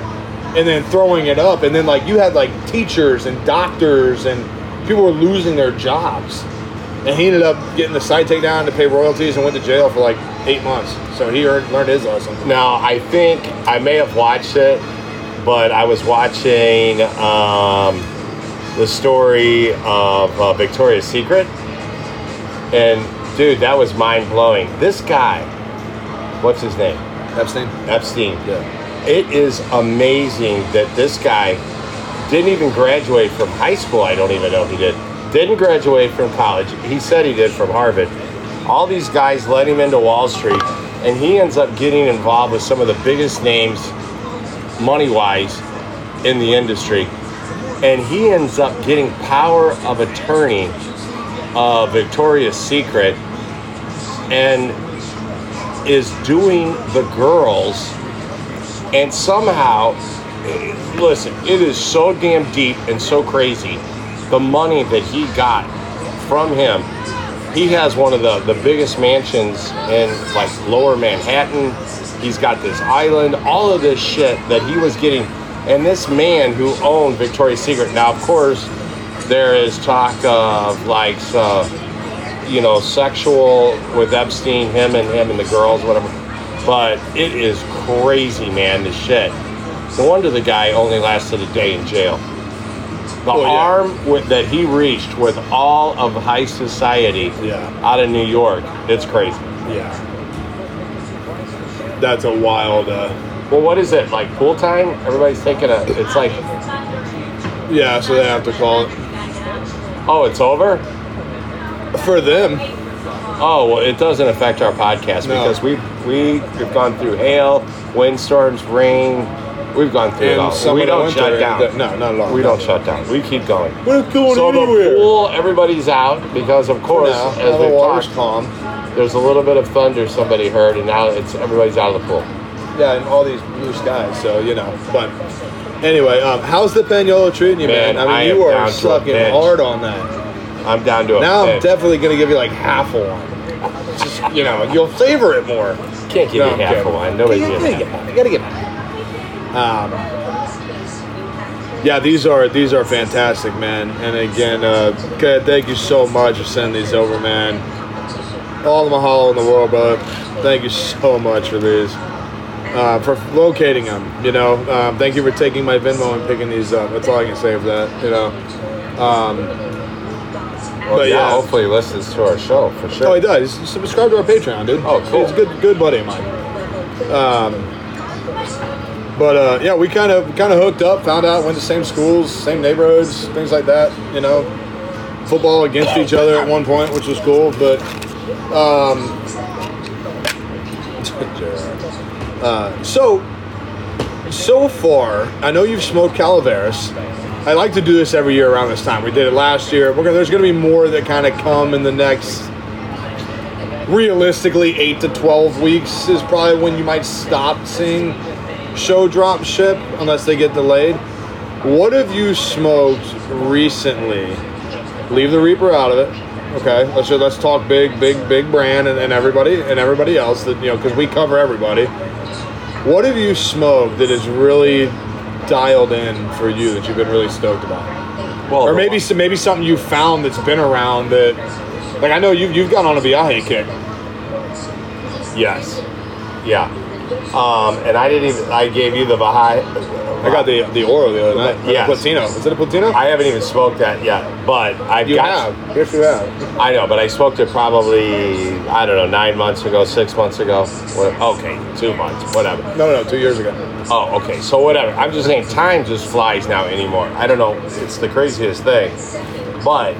and then throwing it up, and then like you had like teachers and doctors and people were losing their jobs, and he ended up getting the site taken down to pay royalties and went to jail for like eight months. So he earned, learned his lesson. Now, I think I may have watched it, but I was watching um, the story of uh, Victoria's Secret. And dude, that was mind blowing. This guy, what's his name? Epstein. Epstein. Yeah. It is amazing that this guy didn't even graduate from high school. I don't even know if he did. Didn't graduate from college. He said he did from Harvard. All these guys let him into Wall Street, and he ends up getting involved with some of the biggest names, money wise, in the industry. And he ends up getting power of attorney of Victoria's Secret and is doing the girls and somehow listen it is so damn deep and so crazy the money that he got from him. He has one of the, the biggest mansions in like lower manhattan. He's got this island all of this shit that he was getting. And this man who owned victoria's secret now of course there is talk of like uh, you know sexual with epstein him and him and the girls whatever but it is crazy, man, the shit. No wonder the guy only lasted a day in jail. The Oh, yeah. arm with, that he reached with all of high society Yeah. out of New York, it's crazy. Yeah. That's a wild. Uh, Well, what is it, like pool time? Everybody's taking a, it's like, yeah, so they have to call it oh, it's over? for them. Oh, well, it doesn't affect our podcast No. because we, we, we've gone through hail, windstorms, rain. We've gone through it all. We don't shut down. no, not at all. We don't shut down. We keep going. We're not going So anywhere. the pool, everybody's out because, of course, now, as the we've water's talked, calm. there's a little bit of thunder somebody heard, and now it's everybody's out of the pool. Yeah, and all these blue skies. So you know, but anyway, um, how's the Paniolo treating you, man? Man, I mean, I you are to sucking hard on that. I'm down to a Now I'm definitely gonna give you like half a one. Just you know, you'll savor it more. Can't give No, you I'm half kidding. a one. Nobody you gives gotta half. get half. You gotta get half. Um, yeah, these are these are fantastic, man. And again, uh, thank you so much for sending these over, man. all the mahalo in the world, brother. Thank you so much for these. Uh, for locating them, you know. Um, thank you for taking my Venmo and picking these up. That's all I can say for that, you know. Um, Well, But yeah, yeah. hopefully he listens to our show for sure. oh, he does. Subscribe to our Patreon, dude. Oh, cool. He's a good, good buddy of mine. Um, but uh, yeah, we kind of kind of hooked up, found out, went to same schools, same neighborhoods, things like that. You know, football against each other at one point, which was cool. But um, uh, so so far, I know you've smoked Calaveras. I like to do this every year around this time. We did it last year. Gonna, there's going to be more that kind of come in the next. Realistically, eight to twelve weeks is probably when you might stop seeing show drop ship unless they get delayed. What have you smoked recently? Leave the Reaper out of it. Okay, let's let's talk big, big, big brand and, and everybody and everybody else that you know because we cover everybody. What have you smoked that is really dialed in for you that you've been really stoked about? well, Or maybe some maybe something you found that's been around that, like I know you've you've gone on a Viaje kick. Yes. Yeah. Um, and I didn't even. I gave you the Baha'i. I got the the Oro the other night. Yeah, Platino. Is it a Platino? I haven't even smoked that yet, but I've you got. have. Yes, you have. I know, but I smoked it probably I don't know nine months ago, six months ago. What, okay, two months, whatever. No, no, no. Two years ago. Oh, okay. So whatever. I'm just saying, time just flies now anymore. I don't know. It's the craziest thing, but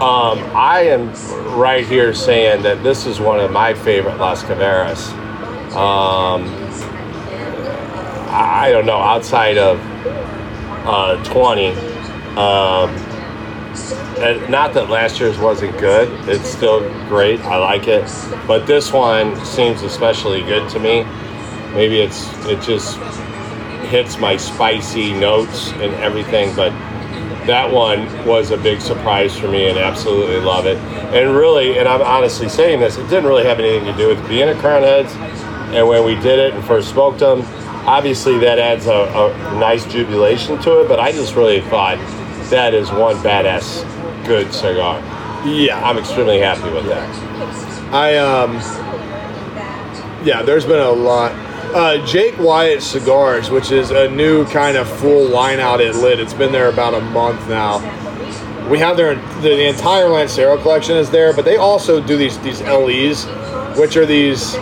um, I am right here saying that this is one of my favorite Las Calaveras. Um, I don't know. Outside of uh, 20, um, not that last year's wasn't good. It's still great. I like it, but this one seems especially good to me. Maybe it's it just hits my spicy notes and everything, but that one was a big surprise for me and absolutely love it. And really, and I'm honestly saying this, it didn't really have anything to do with being a Crowned Heads. And when we did it and first smoked them, obviously that adds a, a nice jubilation to it. But I just really thought that is one badass good cigar. Yeah, I'm extremely happy with that. I um yeah, there's been a lot. Uh, Jake Wyatt Cigars, which is a new kind of full line out at Lit. It's been there about a month now. We have their the, the entire Lancero collection is there, but they also do these these LEs, which are these.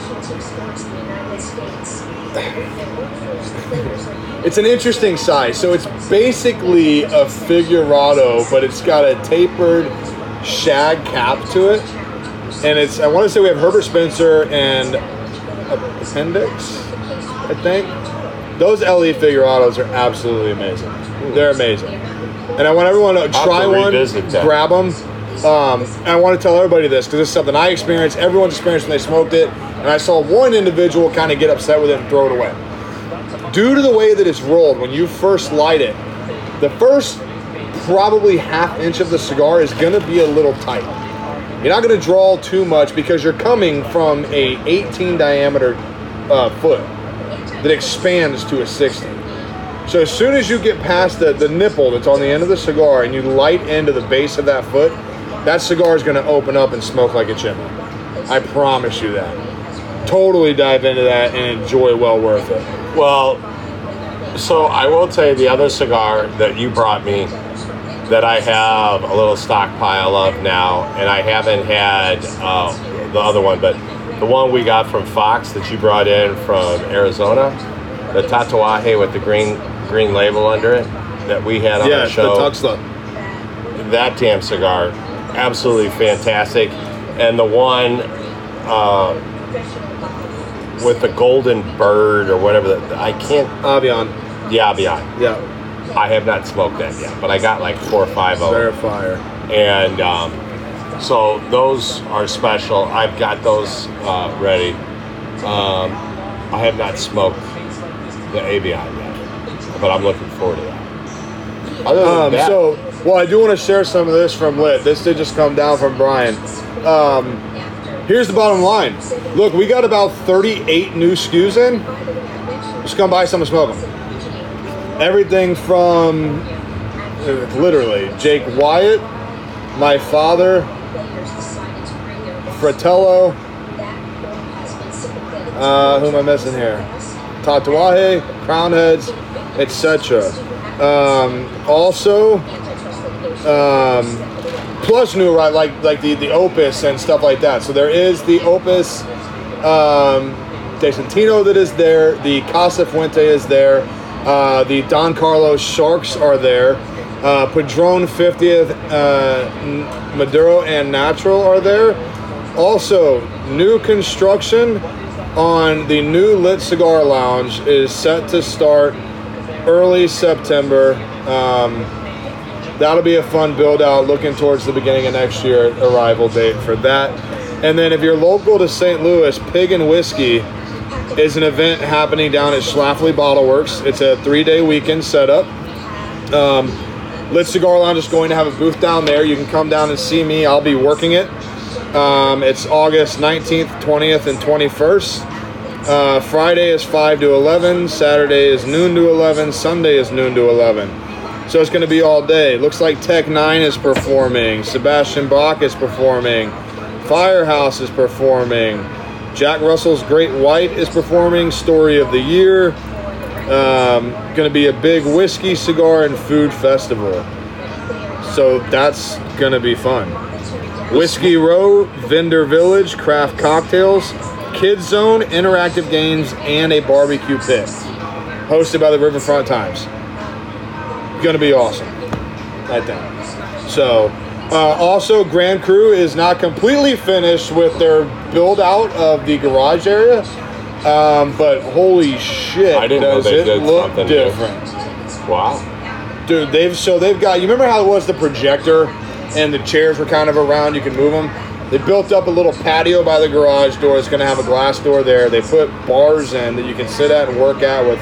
It's an interesting size. So it's basically a figurado, but it's got a tapered shag cap to it and it's I want to say we have Herbert Spencer and Appendix, I think. Those LE figurados are absolutely amazing. They're amazing, and I want everyone to try one, revisit that. grab them. Um, and I want to tell everybody this because this is something I experienced. Everyone's experienced when they smoked it, and I saw one individual kind of get upset with it and throw it away. Due to the way that it's rolled, when you first light it, the first probably half inch of the cigar is going to be a little tight. You're not going to draw too much because you're coming from a 18 diameter uh, foot that expands to a 60. So as soon as you get past the, the nipple that's on the end of the cigar and you light into the base of that foot, that cigar is going to open up and smoke like a chimney. I promise you that. Totally dive into that and enjoy well worth it. Well, so I will tell you the other cigar that you brought me that I have a little stockpile of now, and I haven't had uh, the other one, but the one we got from Fox that you brought in from Arizona, the Tatuaje with the green green label under it that we had on Yeah, the the show. Tuxla. that damn cigar, absolutely fantastic, and the one. Uh, with the golden bird or whatever that I can't Avion. yeah, beyond. Yeah, I have not smoked that yet, but I got like four or five of them. Verifier. And um, so those are special. I've got those uh, ready. Um, I have not smoked the Avion yet, but I'm looking forward to that. Other than Um, that, so, well, I do want to share some of this from Lit. This did just come down from Brian. Um, here's the bottom line. Look, we got about 38 new SKUs in. Just come buy some and smoke them. Everything from literally Jake Wyatt, my father, Fratello. Uh, who am I missing here? Tatuaje, Crowned Heads, etc. Um, also, um, plus new right like like the the Opus and stuff like that. So there is the Opus um, De Santino that is there. The Casa Fuente is there. Uh, the Don Carlos Sharks are there. Uh, Padron 50th, uh, Maduro and Natural are there. Also, new construction on the new Lit Cigar Lounge is set to start early September. Um, that'll be a fun build out looking towards the beginning of next year arrival date for that. And then if you're local to st louis pig and whiskey is an event happening down at schlafly bottle works. It's a three-day weekend setup. Um, lit cigar lounge is going to have a booth down there. You can come down and see me. I'll be working it. Um, it's august 19th 20th and 21st uh, friday is 5 to 11 saturday is noon to 11 sunday is noon to 11 so it's going to be all day. Looks like Tech N9ne is performing. Sebastian Bach is performing. Firehouse is performing. Jack Russell's Great White is performing. Story of the Year. Um, going to be a big whiskey, cigar, and food festival. So that's going to be fun. Whiskey Row, Vendor Village, craft cocktails, Kids Zone, interactive games, and a barbecue pit. Hosted by the Riverfront Times going to be awesome. Right there. So, uh, also, Grand Cru is not completely finished with their build out of the garage area, um, but holy shit, I didn't know does they it did look something new. different, Wow. dude? They've so they've got you remember how it was the projector and the chairs were kind of around, you can move them. They built up a little patio by the garage door. It's going to have a glass door there. They put bars in that you can sit at and work at with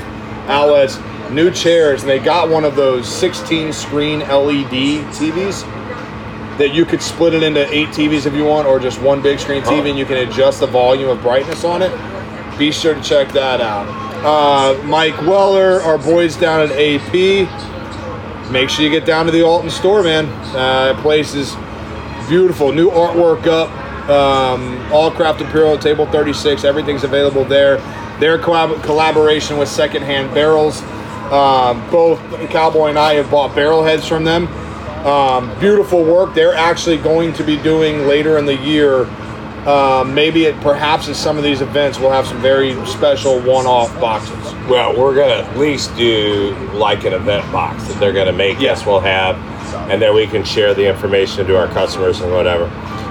outlets new chairs, and they got one of those 16 screen LED TVs that you could split it into eight TVs if you want, or just one big screen TV, and you can adjust the volume of brightness on it. Be sure to check that out. Uh, Mike Weller, our boys down at AP. Make sure you get down to the Alton store, man. Uh, that place is beautiful. New artwork up. Um, all Craft Imperial, Table 36. Everything's available there. Their collab- collaboration with Secondhand Barrels. Um, both Cowboy and I have bought barrel heads from them. Um, beautiful work. They're actually going to be doing later in the year. Um, maybe it, perhaps at some of these events we'll have some very special one-off boxes. Well, we're gonna at least do like an event box that they're gonna make. Yes, we'll have, and then we can share the information to our customers and whatever.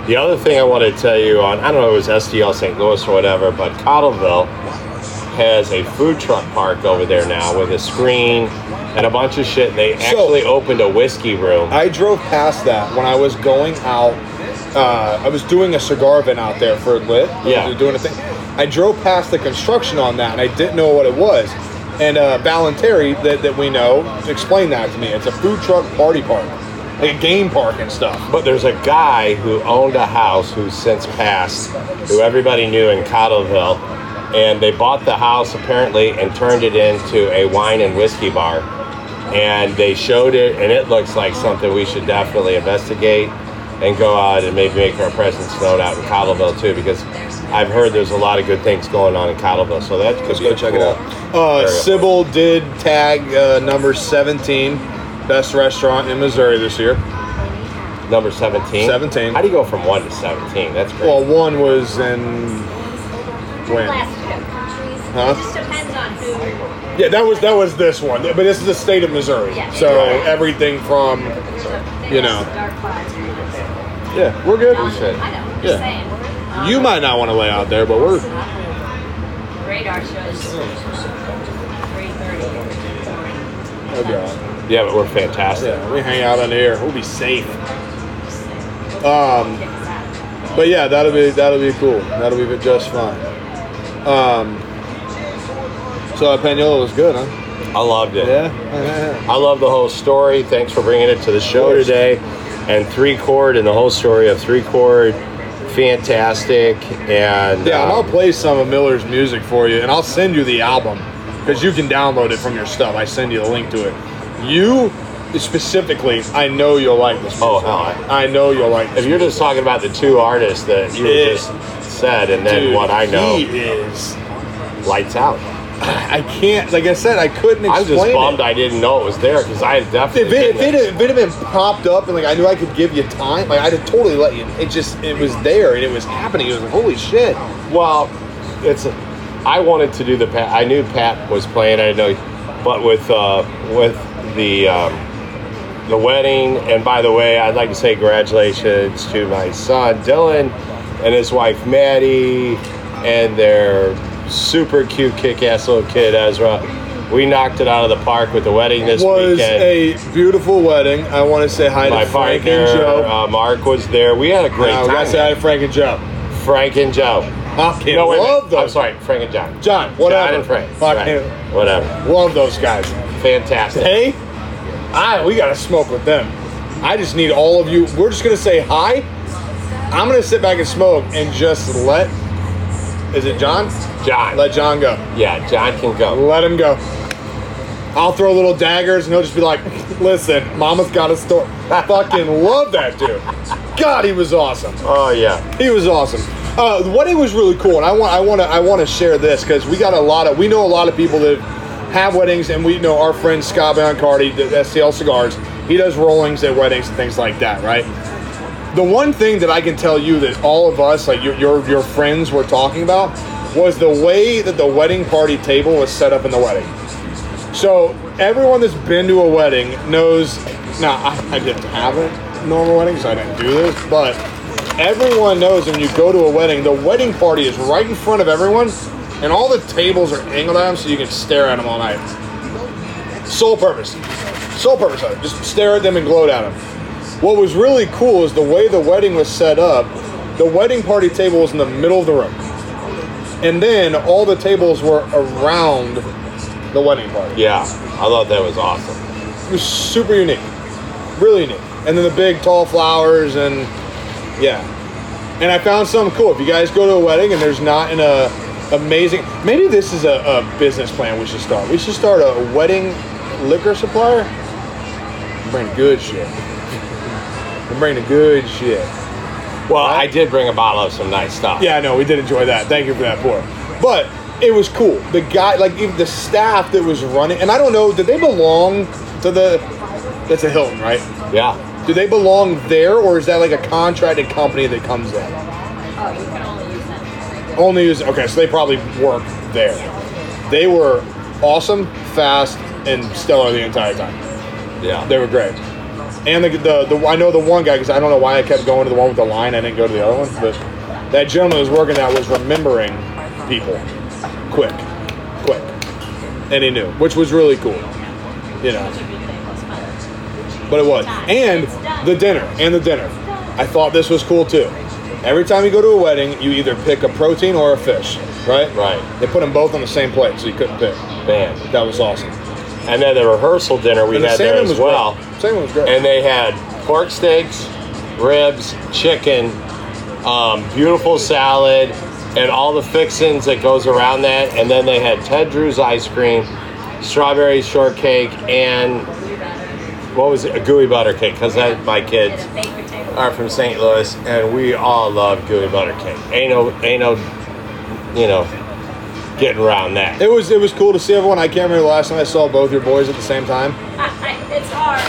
The other thing I want to tell you on, I don't know, if it was SDL St. Louis or whatever, but Cottleville has a food truck park over there now with a screen and a bunch of shit. They actually opened a whiskey room. I drove past that when I was going out. Uh, I was doing a cigar event out there for Lit. I Yeah. doing a thing. I drove past the construction on that, and I didn't know what it was. And uh, that, that we know, explained that to me. It's a food truck party park, like a game park and stuff. But there's a guy who owned a house who's since passed, who everybody knew in Cottleville, and they bought the house apparently and turned it into a wine and whiskey bar. And they showed it, and it looks like something we should definitely investigate and go out and maybe make our presence known out in Cottleville too, because I've heard there's a lot of good things going on in Cottleville. So that could Let's be go check cool it out. Uh, area. Sybil did tag uh, number 17, best restaurant in Missouri this year. Number 17. 17. How do you go from one to 17? That's great. Well, one was in when? Huh? It just depends on who. Yeah, that was that was this one, but this is the state of Missouri. Yeah. So everything from You know. Yeah, we're good. Um, should. I know. Yeah. just saying. Um, You might not want to lay out there, but we're Radar shows 3:30. we'll be all right. yeah, but we're fantastic. Yeah, we hang out on the air. We'll be safe. Um, but yeah, that'll be that'll be cool. That'll be just fine. Um, so Paniolo was good, huh? I loved it. Yeah. I love the whole story. Thanks for bringing it to the show today. And three chord and the whole story of three chord, fantastic. And Yeah, and I'll um, play some of Miller's music for you, and I'll send you the album because you can download it from your stuff. I send you the link to it. You specifically, I know you'll like this. Oh, hell, I know you'll like. This If you're just talking about the two artists that you Yeah. just said, and then Dude, what I know, he is. lights out. I can't. Like I said, I couldn't I explain was just bummed it. I didn't know it was there because I had If definitely. it, if, it, if it had been popped up and like I knew I could give you time, like I'd have totally let you. It just it was there and it was happening. It was like holy shit. Well, it's. I wanted to do the Pat. I knew Pat was playing. I didn't know, but with uh, with the um, the wedding. And by the way, I'd like to say congratulations to my son Dylan and his wife Maddie and their super cute, kick-ass little kid Ezra. We knocked it out of the park with the wedding this weekend. was weekend. a beautiful wedding. I want to say hi my to Frank partner and Joe. uh, Mark was there. We had a great Uh, time. say hi to Frank and Joe. Frank and Joe. Fucking No, love those. I'm sorry, Frank and John. John, whatever. John and Frank. Fucking Right. Whatever. love those guys. Fantastic. Hey, I we gotta smoke with them. I just need all of you. We're just gonna say hi. I'm gonna sit back and smoke and just let. Is it John? John. Let John go. yeah, John can go. Let him go. I'll throw little daggers and he'll just be like, "Listen, Mama's got a store." I fucking love that dude. God, he was awesome. Oh yeah. He was awesome. Uh, the wedding was really cool, and I want I want to I want to share this because we got a lot of we know a lot of people that have weddings, and we know our friend Scott Biancardi, the STL Cigars. He does rollings at weddings and things like that, right? The one thing that I can tell you that all of us, like your your, your friends, were talking about was the way that the wedding party table was set up in the wedding. So everyone that's been to a wedding knows. Now I, I didn't have a normal wedding, so I didn't do this. But everyone knows when you go to a wedding, the wedding party is right in front of everyone, and all the tables are angled at them so you can stare at them all night. Sole purpose, sole purpose of it, just stare at them and gloat at them. What was really cool is the way the wedding was set up. The wedding party table was in the middle of the room, and then all the tables were around the wedding party. Yeah. I thought that was awesome. It was super unique, really unique. And then the big tall flowers and yeah. And I found something cool. If you guys go to a wedding and there's not in uh, amazing, maybe this is a, a business plan we should start. We should start a wedding liquor supplier. Bring good shit. We bring the good shit. Well, I did bring a bottle of some nice stuff. Yeah, I know. We did enjoy that. Thank you for that pour. But it was cool. The guy, like even the staff that was running, and I don't know, did they belong to the? That's a Hilton, right? Yeah. Do they belong there, or is that like a contracted company that comes in? You can only use. Only use okay, so they probably work there. They were awesome, fast, and stellar the entire time. Yeah. They were great. And the, the, the I know the one guy because I don't know why I kept going to the one with the line. I didn't go to the other one, but that gentleman who was working that was remembering people quick, quick, and he knew, which was really cool. You know, but it was. And the dinner, and the dinner. I thought this was cool too. Every time you go to a wedding, you either pick a protein or a fish, right? Right. They put them both on the same plate, so you couldn't pick. Man. That was awesome. And then the rehearsal dinner we And the had there as well. great. Salmon was great. And they had pork steaks, ribs, chicken, um, beautiful salad, and all the fixings that goes around that. And then they had Ted Drewes ice cream, strawberry shortcake, and what was it? A gooey butter cake. Because that's my kids And a are from St. Louis, and we all love gooey butter cake. Ain't no, ain't no, you know, getting around that. It was it was cool to see everyone. I can't remember the last time I saw both your boys at the same time. it's hard.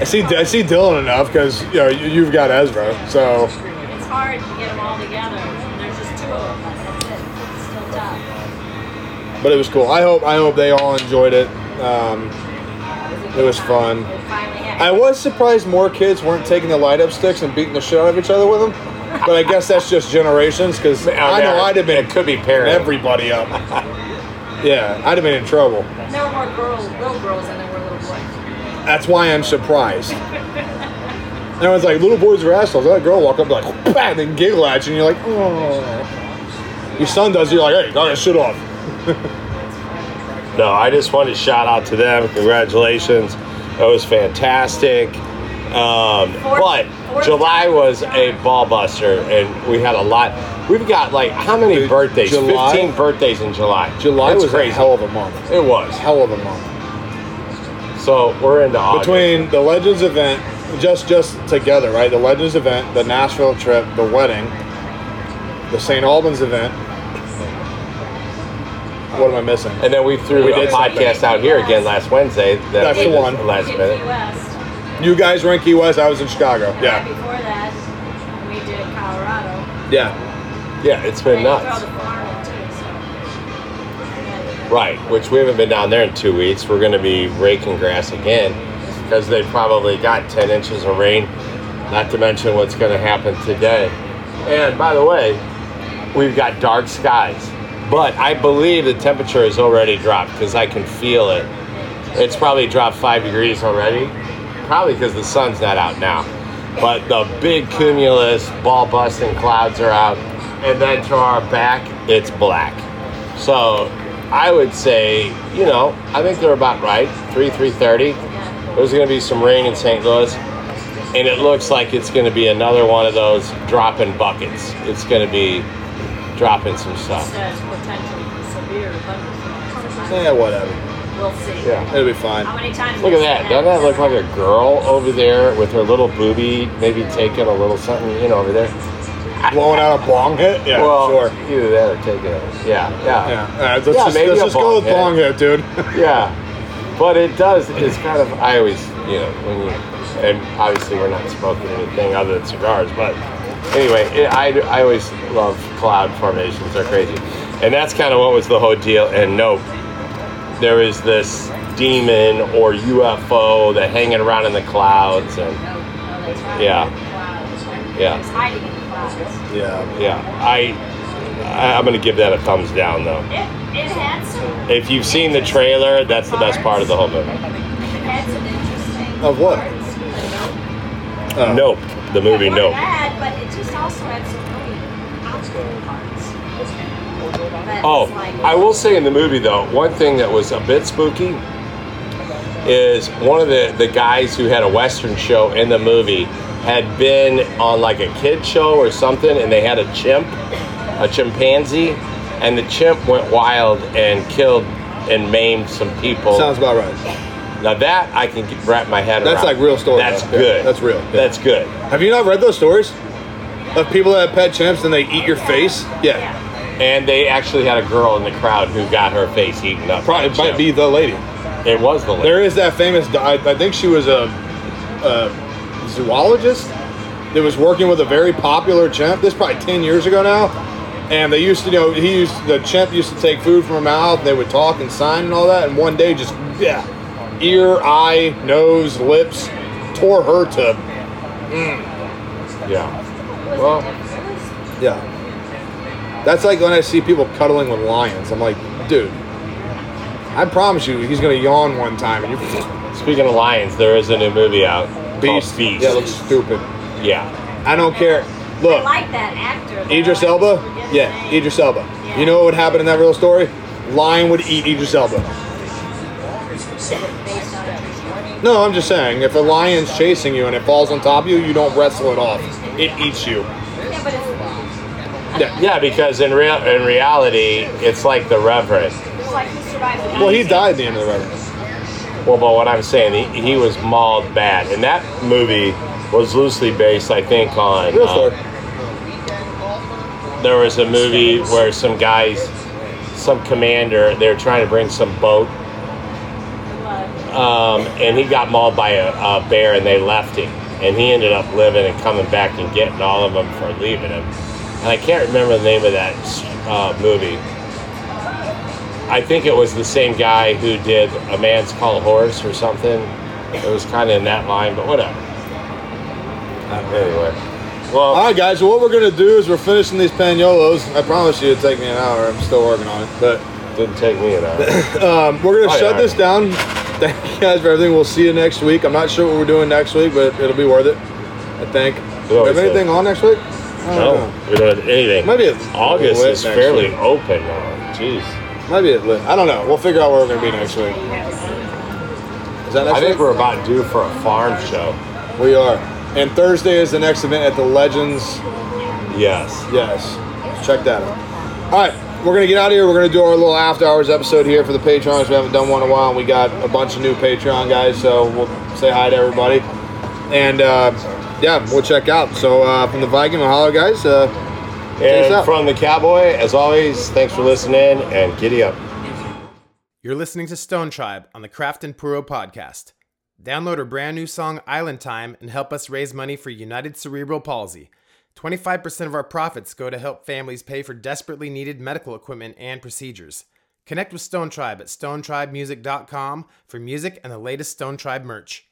I see I see Dylan enough because you know you, you've got Ezra, so It's hard to get them all together. And there's just two of them. That's it. It's still tough. but it was cool. I hope I hope they all enjoyed it. Um, it was fun. We finally had. I was surprised more kids weren't taking the light up sticks and beating the shit out of each other with them. But I guess that's just generations because I know I'd have been It could be tearing pairing. everybody up. Yeah, I'd have been in trouble. there were more girls, little girls than there were little boys. That's why I'm surprised. Everyone's like, little boys are assholes. That girl walk up like, bang, and giggle at you, and you're like, oh. Your son does. You're like, hey, got that shit off. No, I just wanted to shout out to them. Congratulations. That was fantastic. Um, Fourth- but fourth July was a ball buster, and we had a lot. We've got like how many Dude, birthdays? July- 15 birthdays in July. July It's was crazy. a hell of a month. It was. Hell of a month. So we're into August. Between the Legends event, just just together, right? The Legends event, the Nashville trip, the wedding, the St. Albans event. What am I missing? and then we threw We a did podcast something. out here again last Wednesday. That That's the one. Last Key minute. West. You guys were in Key West. I was in Chicago. Right Yeah, before that, we did Colorado. yeah. Yeah, it's been And nuts. the too, so. Right, which we haven't been down there in two weeks. We're going to be raking grass again because they probably got 10 inches of rain, not to mention what's going to happen today. And by the way, we've got dark skies, but I believe the temperature has already dropped because I can feel it. It's probably dropped five degrees already, probably because the sun's not out now. But the big cumulus ball busting clouds are out, and then to our back, it's black. So I would say, you know, I think they're about right. Three, three thirty. There's going to be some rain in St. Louis, and it looks like it's going to be another one of those dropping buckets. It's going to be dropping some It stuff. says potential severe thunderstorms. Yeah, whatever. We'll see. Yeah. It'll be fine. How many times? Look at that. Doesn't that look like a girl over there with her little booby, maybe taking a little something, you know, over there? Blowing out a bong hit? Yeah, well, sure. either that or taking it. Yeah, yeah. Yeah. All right, let's Yeah, just, let's just go with hit. bong hit, dude. Yeah, but it does. It's kind of. I always, you know, when you, and obviously we're not smoking anything other than cigars. But anyway, it, I I always love cloud formations. They're crazy, and that's kind of what was the whole deal. And nope, there is this demon or UFO that hanging around in the clouds, and No, no, that's right. Yeah. Yeah. It's hiding in the clouds. yeah. yeah, I, I I'm gonna give that a thumbs down though. It, it had some. If you've seen the trailer, that's the best part of the whole movie. It had some interesting. Of what? parts. Oh. Nope, the movie It Nope. bad, but it just also had some really outstanding parts. Oh, like- I will say in the movie though, one thing that was a bit spooky is one of the, the guys who had a Western show in the movie had been on like a kid show or something and they had a chimp, a chimpanzee, and the chimp went wild and killed and maimed some people. Sounds about right. Now that I can get- wrap my head around. That's around. like real story, That's though. Yeah, good. that's real. Yeah. That's good. Have you not read those stories of people that have pet chimps and they eat your face? Yeah, Yeah. And they actually had a girl in the crowd who got her face eaten up. probably it might be the lady. It was the lady. There is that famous. I, I think she was a, a zoologist that was working with a very popular chimp. This is probably ten years ago now, and they used to, you know, he used the chimp used to take food from her mouth. They would talk and sign and all that. And one day, just yeah, ear, eye, nose, lips, tore her to mm. Yeah. Well, yeah. That's like when I see people cuddling with lions. I'm like, dude, I promise you, he's gonna yawn one time and you're speaking of lions, there is a new movie out beast. Beast. Yeah, it looks stupid. Yeah. I don't care. Look. I Look, like that actor. though. Idris Elba? Yeah, name. Idris Elba. Yeah. You know what would happen in that real story? Lion would eat Idris Elba. No, I'm just saying, if a lion's chasing you and it falls on top of you, you don't wrestle it off. It eats you. Yeah, but it's Yeah. Yeah, because in real in reality, it's like the Reverend. like who survived the Well, he died at the end of the Revenant. Well, but what I'm saying, he, he was mauled bad, and that movie was loosely based, I think, on. Real uh, story. there was a movie where some guys, some commander, they were trying to bring some boat, um, and he got mauled by a, a bear, and they left him, and he ended up living and coming back and getting all of them for leaving him. And I can't remember the name of that uh, movie. I think it was the same guy who did A Man's Called Horse or something. It was kind of in that line, but whatever. Anyway, well, All right, guys. So what we're gonna do is we're finishing these Paniolos. I promise you, it'd take me an hour. I'm still working on it, but didn't take me an hour. um, we're gonna Oh, shut yeah. this down. Thank you guys for everything. We'll see you next week. I'm not sure what we're doing next week, but it'll be worth it. I think. Do we have anything on next week? No, know. we don't have anything. Maybe August is fairly week. open now. Jeez. Maybe it lit. I don't know. We'll figure out where we're gonna be next week. Is that next I think we're about due for a farm show. We are. And Thursday is the next event at the Legends. Yes. Yes. Check that out. All right. We're gonna get out of here. We're gonna do our little after hours episode here for the Patreons. We haven't done one in a while. And we got a bunch of new Patreon guys, so we'll say hi to everybody. And uh, yeah, we'll check out. So uh, from the Viking Mahalo guys, uh, And out. from the Cowboy, as always, thanks for listening and giddy up. You're listening to Stone Tribe on the Craft and Puro podcast. Download our brand new song Island Time and help us raise money for United Cerebral Palsy. 25% of our profits go to help families pay for desperately needed medical equipment and procedures. Connect with Stone Tribe at stonetribemusic.com for music and the latest Stone Tribe merch.